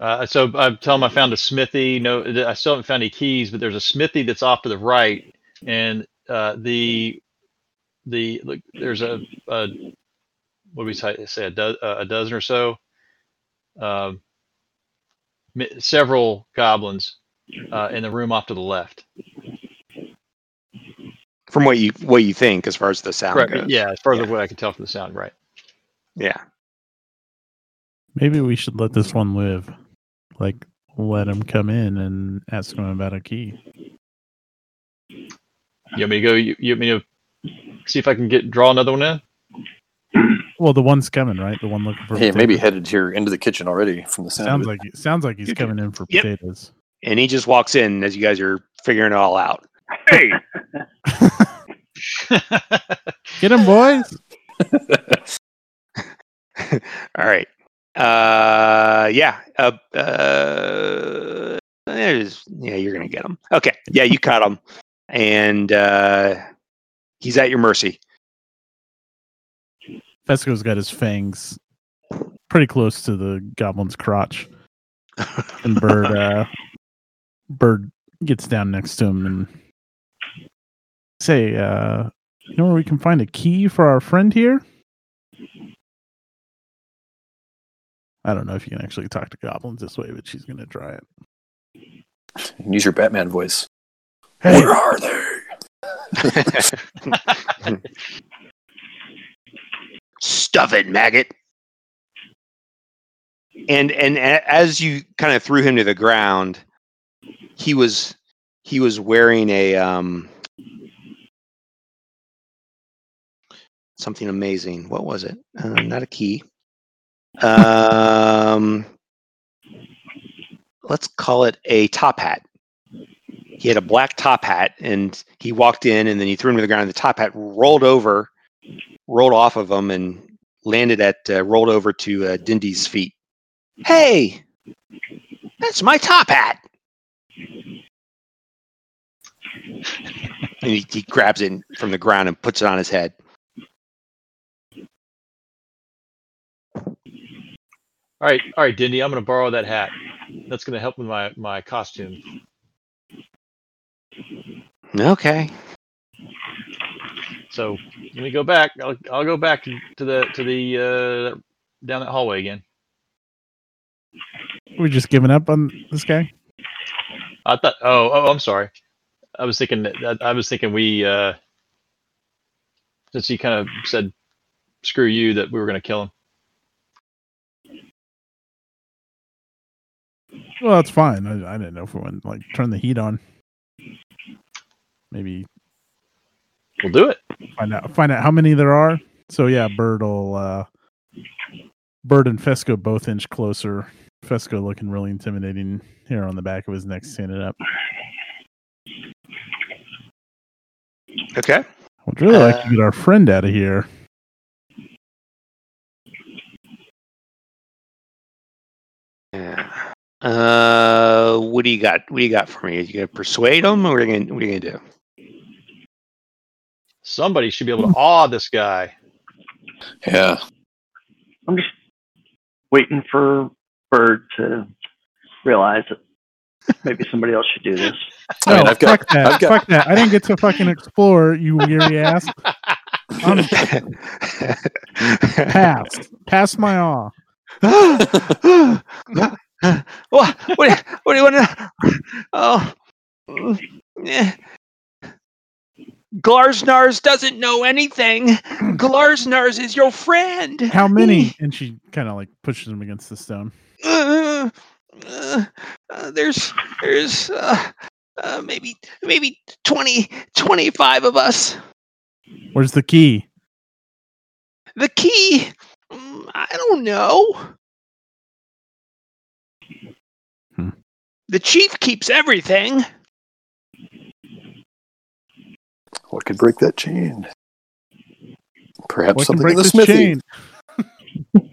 Uh, so I tell them I found a smithy. No, I still haven't found any keys, but there's a smithy that's off to the right, and uh, the the look, there's a, a what do we say, say a, do, a dozen or so, um, several goblins uh, in the room off to the left. From what you what you think, as far as the sound Right, goes. yeah, as far as Yeah. what I can tell from the sound, right? yeah. Maybe we should let this one live. Like, let him come in and ask him about a key. You want me to go? You, you want me to see if I can get draw another one in? Well, the one's coming, right? The one looking for Hey, maybe potatoes. headed here into the kitchen already from the sound. sounds of it. like sounds like he's coming in for Yep. potatoes. And he just walks in as you guys are figuring it all out. Hey, Get him, boys! All right. Uh, yeah. Uh, uh, there's, yeah, you're gonna get him. Okay. Yeah, you caught him, and uh, he's at your mercy. Fesco's got his fangs pretty close to the goblin's crotch, and Bird uh, Bird gets down next to him and say, uh, "You know where we can find a key for our friend here?" I don't know if you can actually talk to goblins this way, but she's gonna try it. You can use your Batman voice. Hey, Where are they? Stuff it, maggot. And and as you kind of threw him to the ground, he was he was wearing a um something amazing. What was it? Uh, not a key. Um, let's call it a top hat. He had a black top hat, and he walked in, and then he threw him to the ground. And the top hat rolled over, rolled off of him, and landed at uh, rolled over to uh, Dindy's feet. Hey, that's my top hat. And he, he grabs it from the ground and puts it on his head. All right, all right, Dindy, I'm going to borrow that hat. That's going to help with my my costume. Okay. So let me go back. I'll I'll go back to, to the to the uh, down that hallway again. we just giving up on this guy. I thought. Oh, oh, I'm sorry. I was thinking that I was thinking we uh, since he kind of said screw you that we were going to kill him. Well, that's fine. I, I didn't know if we went like turn the heat on. Maybe We'll do it. find out find out how many there are. So yeah, Bird will uh Bird and Fesco both inch closer. Fesco looking really intimidating here on the back of his neck standing up. Okay. Would really like Uh, to get our friend out of here. Yeah. Uh, what do you got? What do you got for me? Are you gonna persuade them, or what are you gonna, what are you gonna do? Somebody should be able to awe this guy. Yeah. I'm just waiting for Bird to realize that maybe somebody else should do this. I mean, No, I've got- fuck that. I've got- fuck that. I didn't get to fucking explore, you weary ass. I'm past. Past my awe. what, what, what do you want to? Oh, eh. Glarsnars doesn't know anything. Glarsnars is your friend. How many? And she kind of like pushes him against the stone. Uh, uh, uh, there's there's uh, uh, maybe maybe 20 25 of us. Where's the key? The key, mm, I don't know. The chief keeps everything. What could break that chain? Perhaps What something break in the this smithy. chain?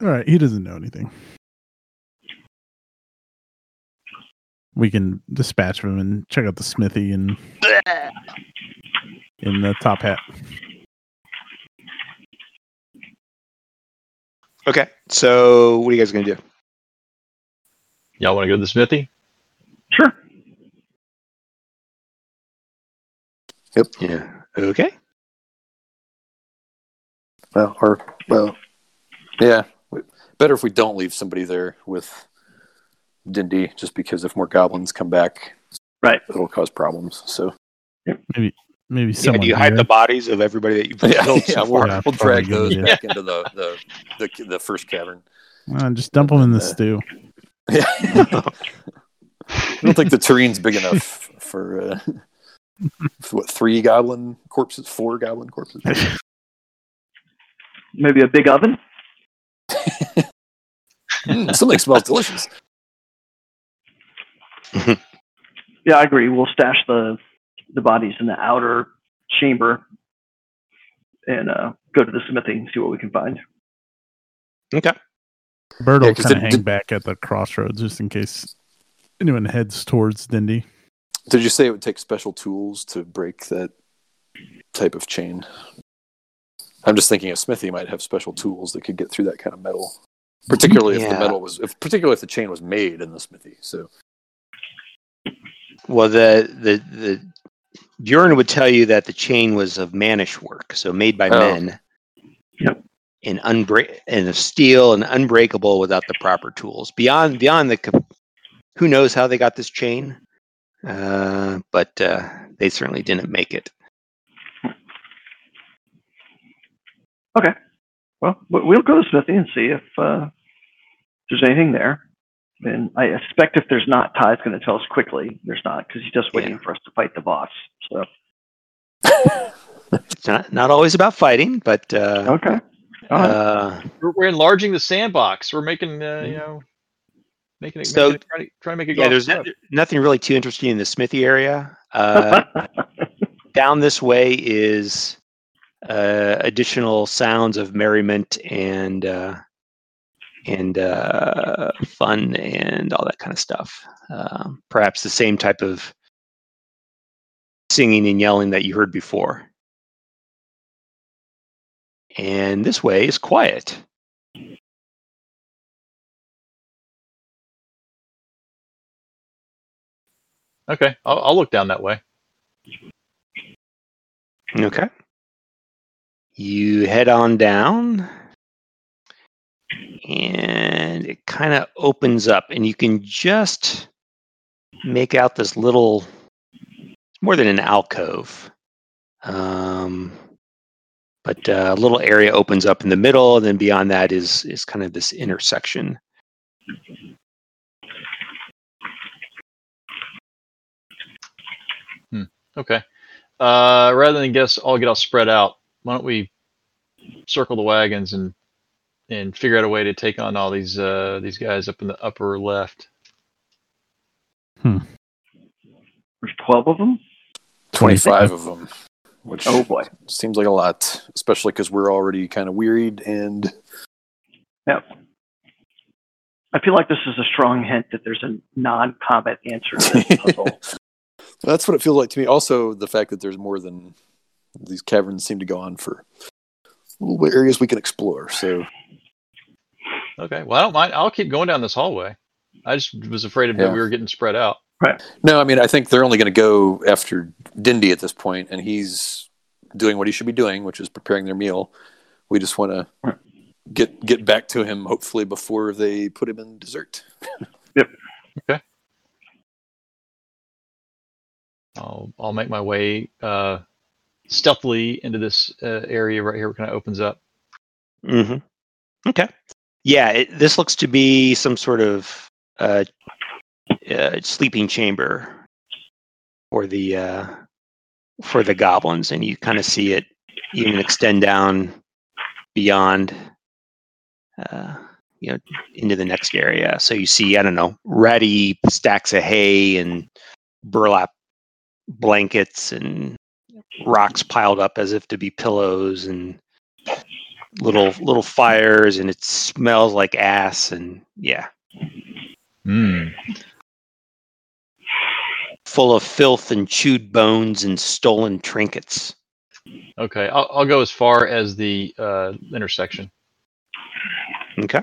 All right, he doesn't know anything. We can dispatch him and check out the smithy and in the top hat. Okay, so what are you guys gonna do? Y'all want to go to the smithy? Sure. Yep. Yeah. Okay. Well, or well, yeah. Better if we don't leave somebody there with Dindy, just because if more goblins come back, Right. it'll cause problems. So Maybe Yeah, someone. do you hide the bodies of everybody that you've yeah, killed so yeah, we'll, far? Yeah, we'll drag those idea. back into the, the the the first cavern. Uh, just dump them in the Uh, stew. Yeah. I don't think the terrain's big enough for, uh, for what three goblin corpses, four goblin corpses. Maybe a big oven. Mm, something smells delicious. Yeah, I agree. We'll stash the the bodies in the outer chamber and uh, go to the smithy and see what we can find. Okay. Bird Yeah, kind of hang did- back at the crossroads just in case anyone heads towards Dindy. Did you say it would take special tools to break that type of chain? I'm just thinking a smithy might have special tools that could get through that kind of metal, particularly if the metal was, if, particularly if the chain was made in the smithy. So Well, the the the Bjorn would tell you that the chain was of mannish work, so made by Oh. men. Yep. And unbreak and of steel and unbreakable without the proper tools. Beyond beyond the, who knows how they got this chain, uh, but uh, they certainly didn't make it. Okay, well, we- we'll go to smithy and see if uh, there's anything there. And I expect if there's not, Ty's going to tell us quickly. There's not because he's just waiting Yeah. for us to fight the boss. So It's not not always about fighting, but uh, okay, all right. uh, We're, we're enlarging the sandbox. We're making, uh, you know, making it, So- making it trying, to, trying to make it yeah, there's no, nothing really too interesting in the smithy area. Uh, down this way is uh, additional sounds of merriment and uh, and uh, fun and all that kind of stuff. Um, perhaps the same type of singing and yelling that you heard before. And this way is quiet. Okay, I'll, I'll look down that way. Okay. You head on down, and it kind of opens up, and you can just make out this little, more than an alcove. Um, but uh, a little area opens up in the middle, and then beyond that is is kind of this intersection. Okay. Uh, rather than guess, all get all spread out. Why don't we circle the wagons and and figure out a way to take on all these uh, these guys up in the upper left? there's twelve of them. 25 of them. which Oh boy. seems like a lot, especially because we're already kind of wearied and Yep. I feel like this is a strong hint that there's a non-combat answer to this puzzle. That's what it feels like to me. Also, the fact that there's more than these caverns seem to go on for little areas we can explore. So Okay. Well, I don't mind. I'll keep going down this hallway. I just was afraid of that we were getting spread out. Right. no, I mean I think they're only going to go after Dindy at this point, and he's doing what he should be doing, which is preparing their meal. We just want to Right. get get back to him hopefully before they put him in dessert. yep. Okay. I'll I'll make my way uh, stealthily into this uh, area right here. Where kind of opens up. hmm Okay. Yeah, it, this looks to be some sort of uh, uh, sleeping chamber for the uh, for the goblins, and you kind of see it even extend down beyond, uh, you know, into the next area. So you see, I don't know, ratty stacks of hay and burlap blankets and rocks piled up as if to be pillows and little little fires and it smells like ass and yeah Hmm. full of filth and chewed bones and stolen trinkets Okay. I'll I'll go as far as the uh, intersection. okay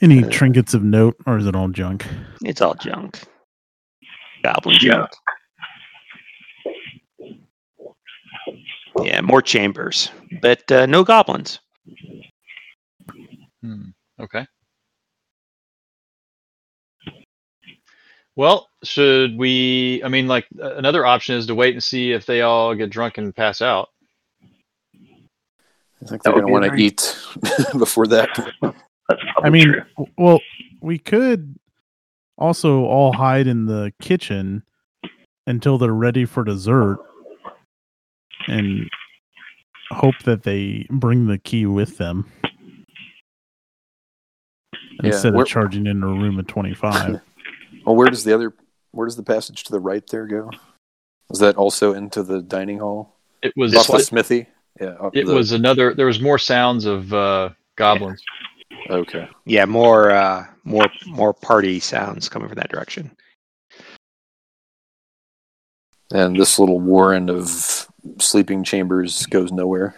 Any Uh, trinkets of note, or is it all junk? it's all junk goblin Yeah. junk yeah more chambers but uh, no goblins Hmm. Okay. Well, should we? I mean, like another option is to wait and see if they all get drunk and pass out. I think That they're would going to want to eat before that. I mean, true. well, we could also all hide in the kitchen until they're ready for dessert and hope that they bring the key with them Yeah, instead where- of charging into a room of 25. Well, where does the other? Where does the passage to the right there go? Is that also into the dining hall? It was. Off the It, smithy. Yeah. off the- was another. There was more sounds of uh, goblins. okay. yeah more uh more more party sounds coming from that direction And this little warren of sleeping chambers goes nowhere.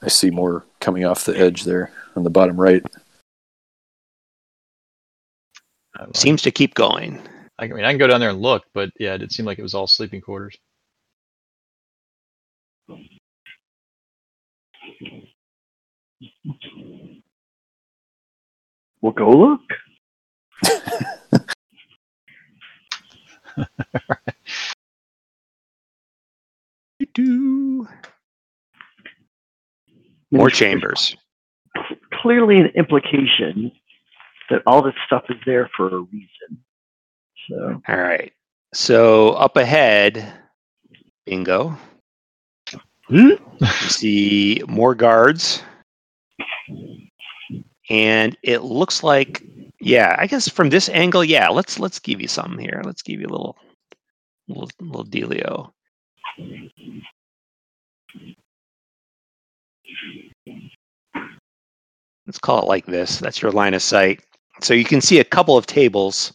I see more coming off the edge there on the bottom right. Like- seems to keep going I mean, I can go down there and look, but yeah, it seemed like it was all sleeping quarters. We'll go look. Mean, more chambers Clearly, an implication that all this stuff is there for a reason. So, All right. So up ahead, bingo. Hmm? You see more guards. And it looks like yeah, I guess from this angle, yeah, let's let's give you something here. Let's give you a little little little dealio. Let's call it like this. That's your line of sight. So you can see a couple of tables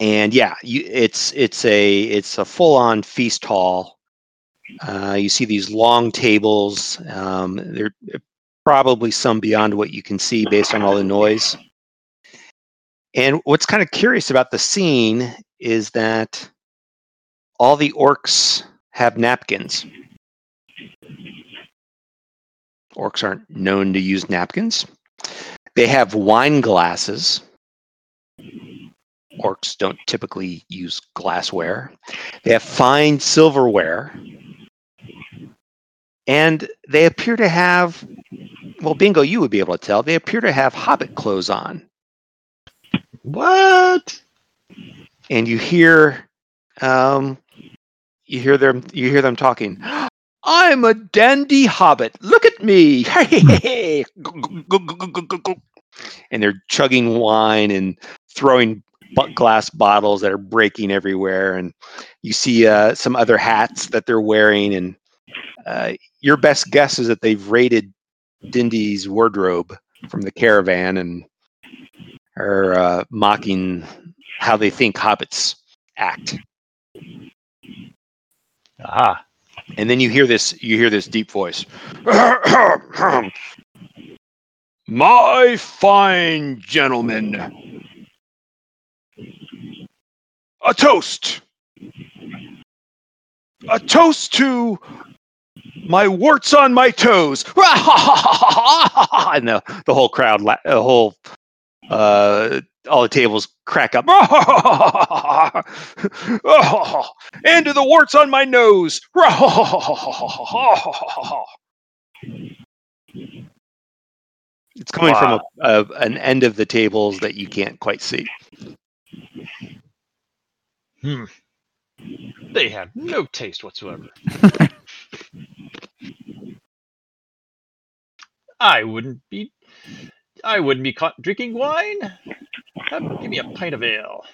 and yeah, you, it's it's a it's a full on feast hall. Uh, you see these long tables. Um, they're probably some beyond what you can see based on all the noise. And what's kind of curious about the scene is that all the orcs have napkins. Orcs aren't known to use napkins. They have wine glasses orcs don't typically use glassware. They have fine silverware. And they appear to have, well, Bingo, you would be able to tell, they appear to have hobbit clothes on. What? And you hear, um, you hear them, you hear them talking. I'm a dandy hobbit. Look at me. and they're chugging wine and throwing glass bottles that are breaking everywhere, and you see uh, some other hats that they're wearing. And uh, your best guess is that they've raided Dindy's wardrobe from the caravan and are uh, mocking how they think hobbits act. Aha. And then you hear this you hear this deep voice. My fine gentlemen. A toast. A toast to my warts on my toes. and the, the whole crowd, la- the whole, uh, all the tables crack up. and to the warts on my nose. It's coming Wow. from a, a, an end of the tables that you can't quite see. Hmm. They have no taste whatsoever. I wouldn't be. I wouldn't be caught drinking wine. Have- Give me a pint of ale.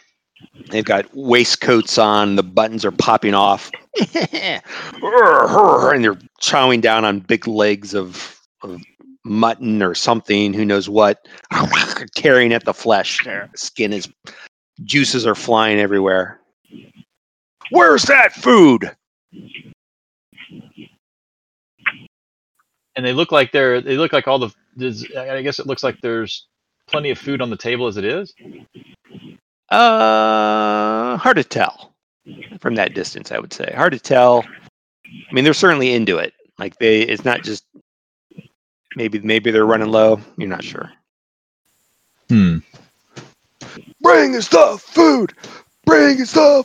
They've got waistcoats on, the buttons are popping off. and they're chowing down on big legs of, of mutton or something, who knows what, tearing at the flesh. Their skin is, juices are flying everywhere. Where's that food? And they look like they're. They look like all the. I guess it looks like there's plenty of food on the table as it is. Uh, hard to tell from that distance. I would say hard to tell. I mean, they're certainly into it. Like they, it's not just maybe maybe they're running low. You're not sure. Hmm. Bring us the food. Bring us the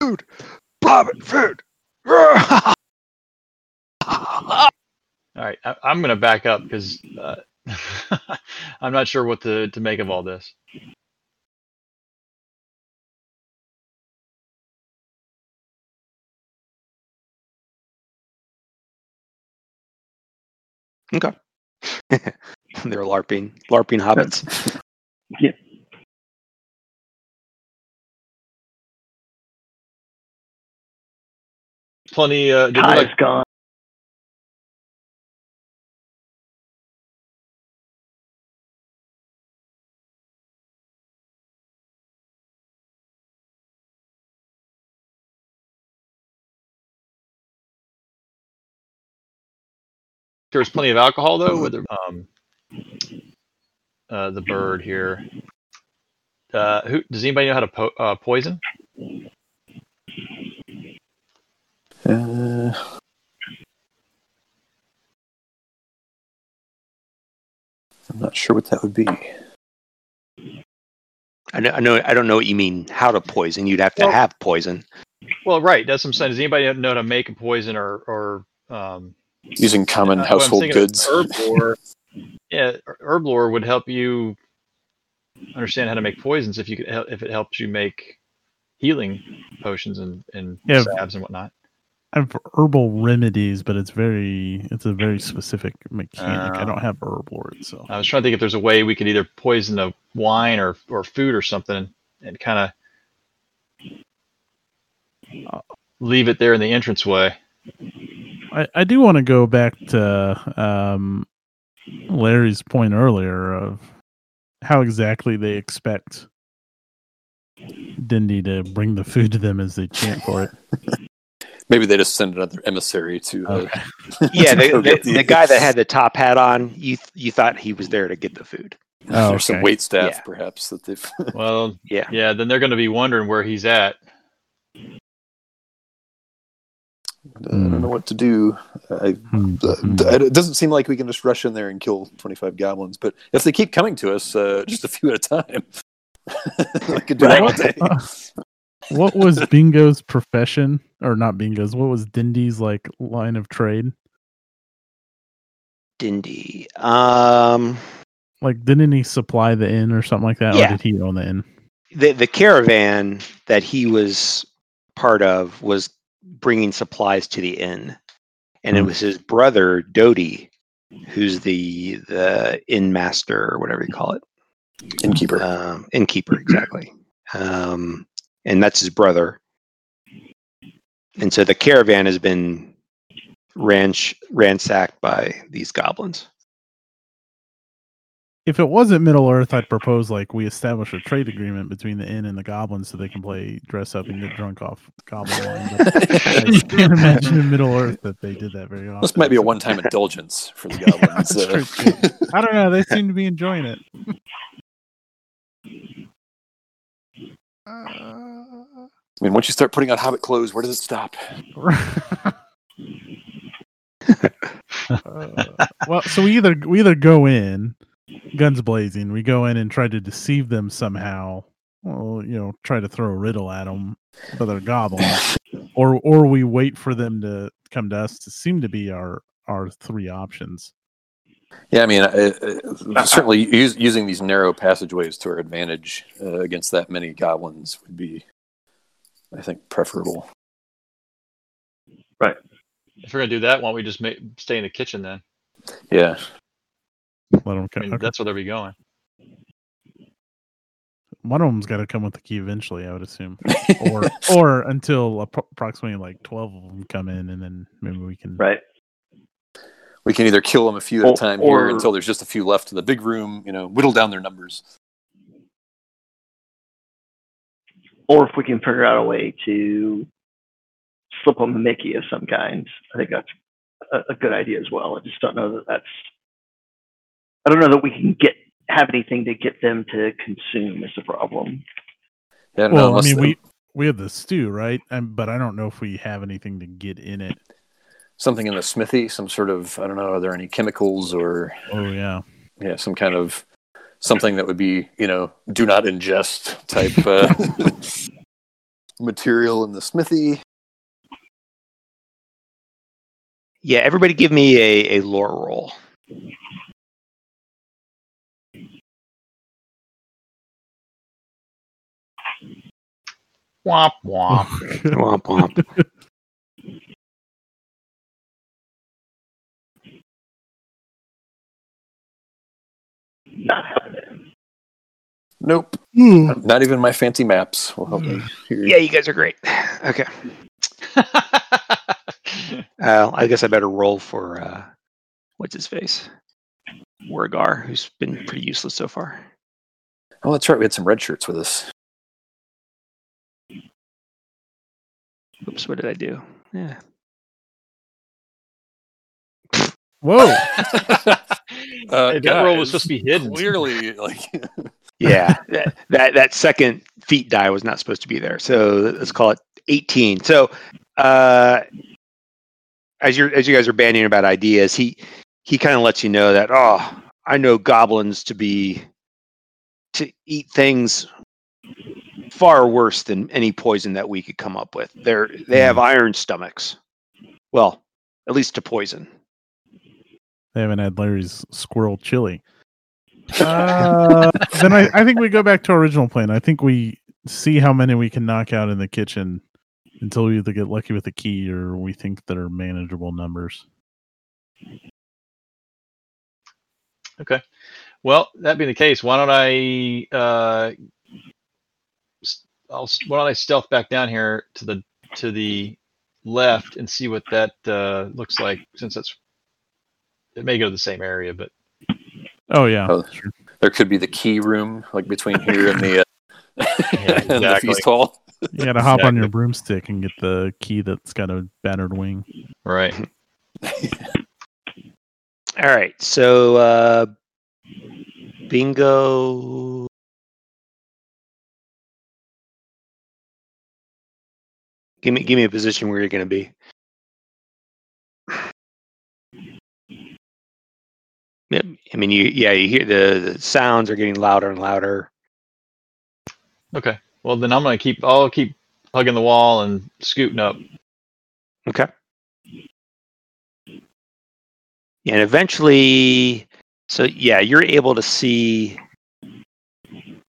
food. Food. Food. All right, I, I'm going to back up because uh, I'm not sure what to, to make of all this. Okay. They're LARPing, LARPing hobbits. Yeah. Plenty. Uh, did Ty's like, gone. there was plenty of alcohol though with the um, uh, the bird here. Uh, who does anybody know how to po- uh, poison? Uh, I'm not sure what that would be. I know, I know. I don't know what you mean. How to poison? You'd have to Well- have poison. Well, right. That's what I'm saying. Does anybody know how to make a poison or or um, Using common uh, household thinking goods. Herb lore. yeah, herb lore would help you understand how to make poisons if you could if it helps you make healing potions and and Yeah. salves and whatnot. I have herbal remedies, but it's very it's a very mm. specific mechanic. I Oh. don't have herb lore, so I was trying to think if there's a way we could either poison the wine or or food or something and kind of uh, leave it there in the entranceway. I, I do want to go back to um, Larry's point earlier of how exactly they expect Dindy to bring the food to them as they chant for it. Maybe they just send another emissary to. Uh, Okay. Yeah, to the, go the, the guy that had the top hat on, you th- you thought he was there to get the food. Oh, There's some okay. wait staff, Yeah. perhaps that they've. Well, Yeah. yeah, then they're going to be wondering where he's at. I don't know what to do. I, Hmm, uh, hmm. it doesn't seem like we can just rush in there and kill 25 goblins, but if they keep coming to us, uh, just a few at a time, I could do that day. What was Bingo's profession, or not Bingo's? What was Dindy's like line of trade? Dindy. Um, Like, didn't he supply the inn or something like that, Yeah. or did he own the inn? the the caravan that he was part of was bringing supplies to the inn, and it Hmm. was his brother Dodie who's the the inn master or whatever you call it, Innkeeper. um, innkeeper exactly, um, and that's his brother. And so the caravan has been ranch ransacked by these goblins. If it wasn't Middle Earth, I'd propose like we establish a trade agreement between the inn and the goblins so they can play dress up and get drunk off goblin wine. I can't imagine in Middle Earth that they did that very often. this might be a one-time indulgence for the goblins. That's uh. I don't know. They seem to be enjoying it. I mean, once you start putting on hobbit clothes, where does it stop? Uh, well, so we either we either go in, guns blazing. We go in and try to deceive them somehow. Well, you know, try to throw a riddle at them, but they're goblins, or or we wait for them to come to us. To seem to be our our three options. Yeah, I mean, uh, uh, certainly use, using these narrow passageways to our advantage uh, against that many goblins would be, I think, preferable. Right. If we're gonna do that, why don't we just make, stay in the kitchen then? Yeah, Let them I come. mean, that's where they'll be going. One of them's got to come with the key eventually, I would assume, or or until approximately like twelve of them come in, and then maybe we can. Right. We can either kill them a few at a time or- here until there's just a few left in the big room. You know, whittle down their numbers. Or if we can figure out a way to slip them a Mickey of some kind, I think that's a, a good idea as well. I just don't know that that's. I don't know that we can get have anything to get them to consume is the problem. Yeah, I don't know, I mean, they- we we have the stew, right? Um, but I don't know if we have anything to get in it. Something in the smithy, some sort of I don't know. Are there any chemicals or Oh yeah. yeah, some kind of something that would be you know do not ingest type uh, material in the smithy? Yeah, everybody, give me a, a lore roll. Womp womp. Womp womp. Not happening. Nope, Ooh. not even my fancy maps will help me. Yeah, you guys are great. Okay. Uh, I guess I better roll for uh, what's his face, Wargar, who's been pretty useless so far. Oh, that's right. We had some red shirts with us. Oops, what did I do? Yeah. Whoa. Uh, Hey, that roll was supposed to be hidden. Clearly, like Yeah, that, that that second feat die was not supposed to be there. So let's call it 18. So uh, as you as you guys are banding about ideas, he he kind of lets you know that oh, I know goblins to be to eat things far worse than any poison that we could come up with. They're they have iron stomachs. Well, at least to poison. They haven't had Larry's squirrel chili. Uh, then I, I think we go back to our original plan. I think we see how many we can knock out in the kitchen until we either get lucky with the key or we think that are manageable numbers. Okay. Well, that being the case, why don't I uh, s- I'll s- why don't I stealth back down here to the to the left and see what that uh, looks like since that's it may go to the same area, but Oh yeah, Oh. there could be the key room, like between here and the uh, and the feast hall. you gotta hop on your broomstick and get the key that's got a battered wing. right. All right. So uh bingo Give me give me a position where you're going to be. I mean, you yeah, you hear the, the sounds are getting louder and louder. Okay. Well, then I'm gonna keep. I'll keep hugging the wall and scooting up. Okay. And eventually, so yeah, you're able to see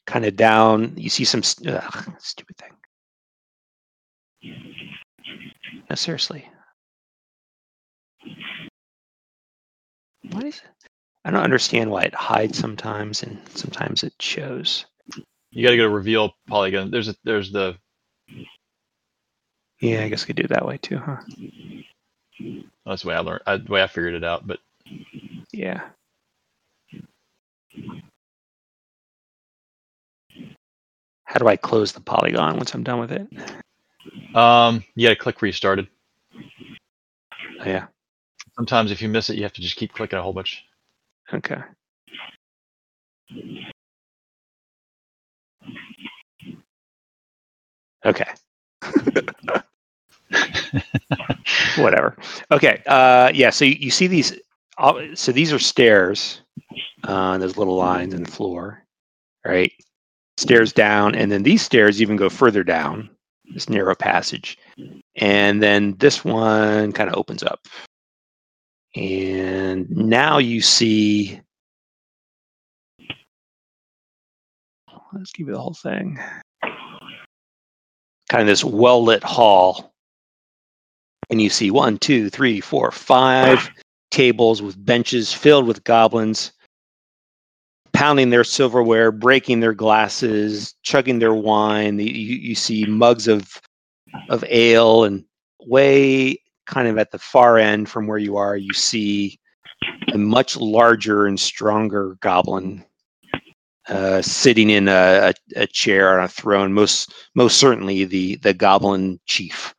kind of down. You see some ugh, stupid thing. No, seriously. Why is I don't understand why it hides sometimes and sometimes it shows. You got to go to reveal polygon. There's a there's the Yeah, I guess I could do it that way too, huh? that's the way I learned I, the way I figured it out. But Yeah. How do I close the polygon once I'm done with it? um, you got to click restarted. Oh, yeah. Sometimes if you miss it, you have to just keep clicking a whole bunch. Okay. Okay. Whatever. Okay. Uh, yeah. So you, you see these. uh, So these are stairs. Uh, there's little lines in the floor, right? Stairs down, and then these stairs even go further down. This narrow passage, and then this one kind of opens up, and now you see. Let's give you the whole thing. Kind of this well lit hall and you see one, two, three, four, five tables with benches filled with goblins pounding their silverware, breaking their glasses, chugging their wine. You, you see mugs of of ale, and way kind of at the far end from where you are, you see a much larger and stronger goblin uh, sitting in a, a, a chair on a throne. Most most certainly the the goblin chief.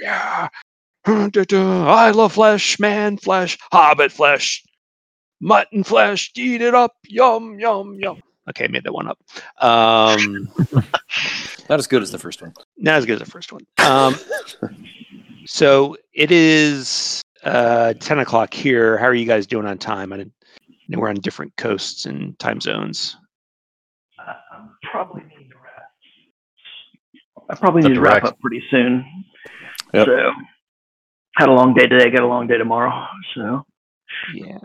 yeah. I love flesh, man flesh, hobbit flesh, mutton flesh, eat it up, yum, yum, yum. Okay, I made that one up. Um, Not as good as the first one. not as good as the first one. Um, so it is uh, 10 o'clock here. How are you guys doing on time? I, didn't, know we're on different coasts and time zones. Uh, I'm probably need to wrap. I probably up need to to wrap up pretty soon. Yep. So, had a long day today. Got a long day tomorrow. So, Yeah.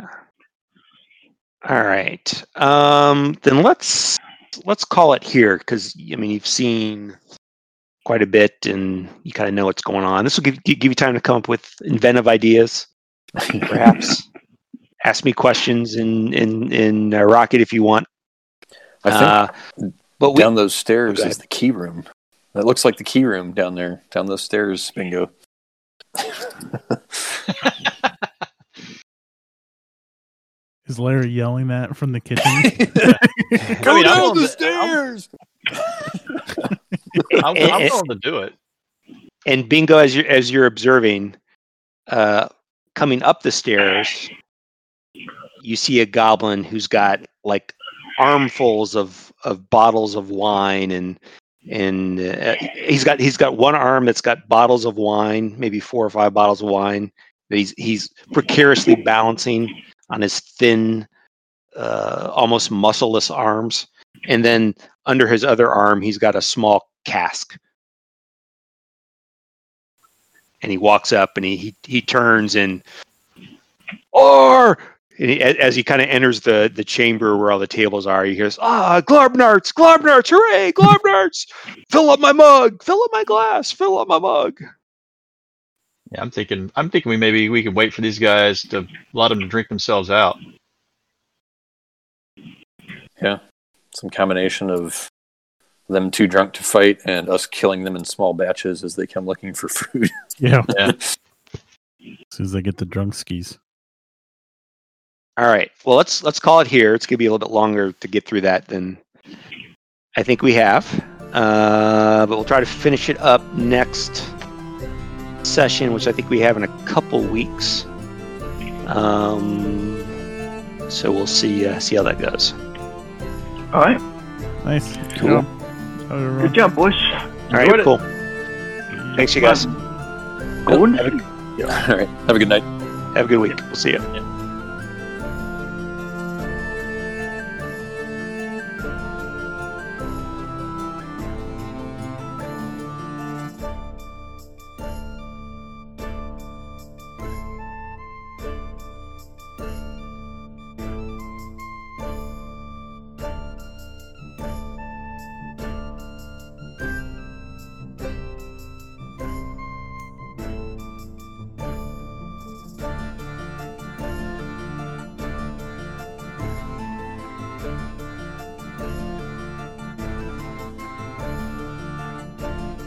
All right. Um, then let's let's call it here because I mean you've seen quite a bit and you kind of know what's going on. This will give give you time to come up with inventive ideas, perhaps. Ask me questions in in in uh, Rocket if you want. I think Uh, but we, down those stairs is the key room. That looks like the key room down there. Down those stairs, bingo. Is Larry yelling that from the kitchen? I mean, I'm willing to- stairs. I'm, and- I'm and- willing to do it. and bingo as you're as you're observing uh coming up the stairs you see a goblin who's got like armfuls of of bottles of wine and and uh, he's got he's got one arm that's got bottles of wine maybe four or five bottles of wine that he's he's precariously balancing on his thin uh almost muscleless arms and then under his other arm he's got a small cask. And he walks up and he he, he turns and or and he, as he kind of enters the the chamber where all the tables are, he hears ah Glarbnarts, Glarbnarts, hooray, Glarbnarts! fill up my mug, fill up my glass, fill up my mug. Yeah, I'm thinking. I'm thinking we maybe we can wait for these guys to let them to drink themselves out. Yeah, some combination of them too drunk to fight and us killing them in small batches as they come looking for food. yeah. Yeah. As soon as they get the drunk skis. All right, well let's let's call it here. It's gonna be a little bit longer to get through that than I think we have, uh, but we'll try to finish it up next session, which I think we have in a couple weeks. Um, so we'll see uh, see how that goes. all right. Nice. Cool. Good Good job, boys. All right, Enjoyed it. cool. Thanks, you guys. Good. Have a, All right. Have a good night. have a good week. We'll see you.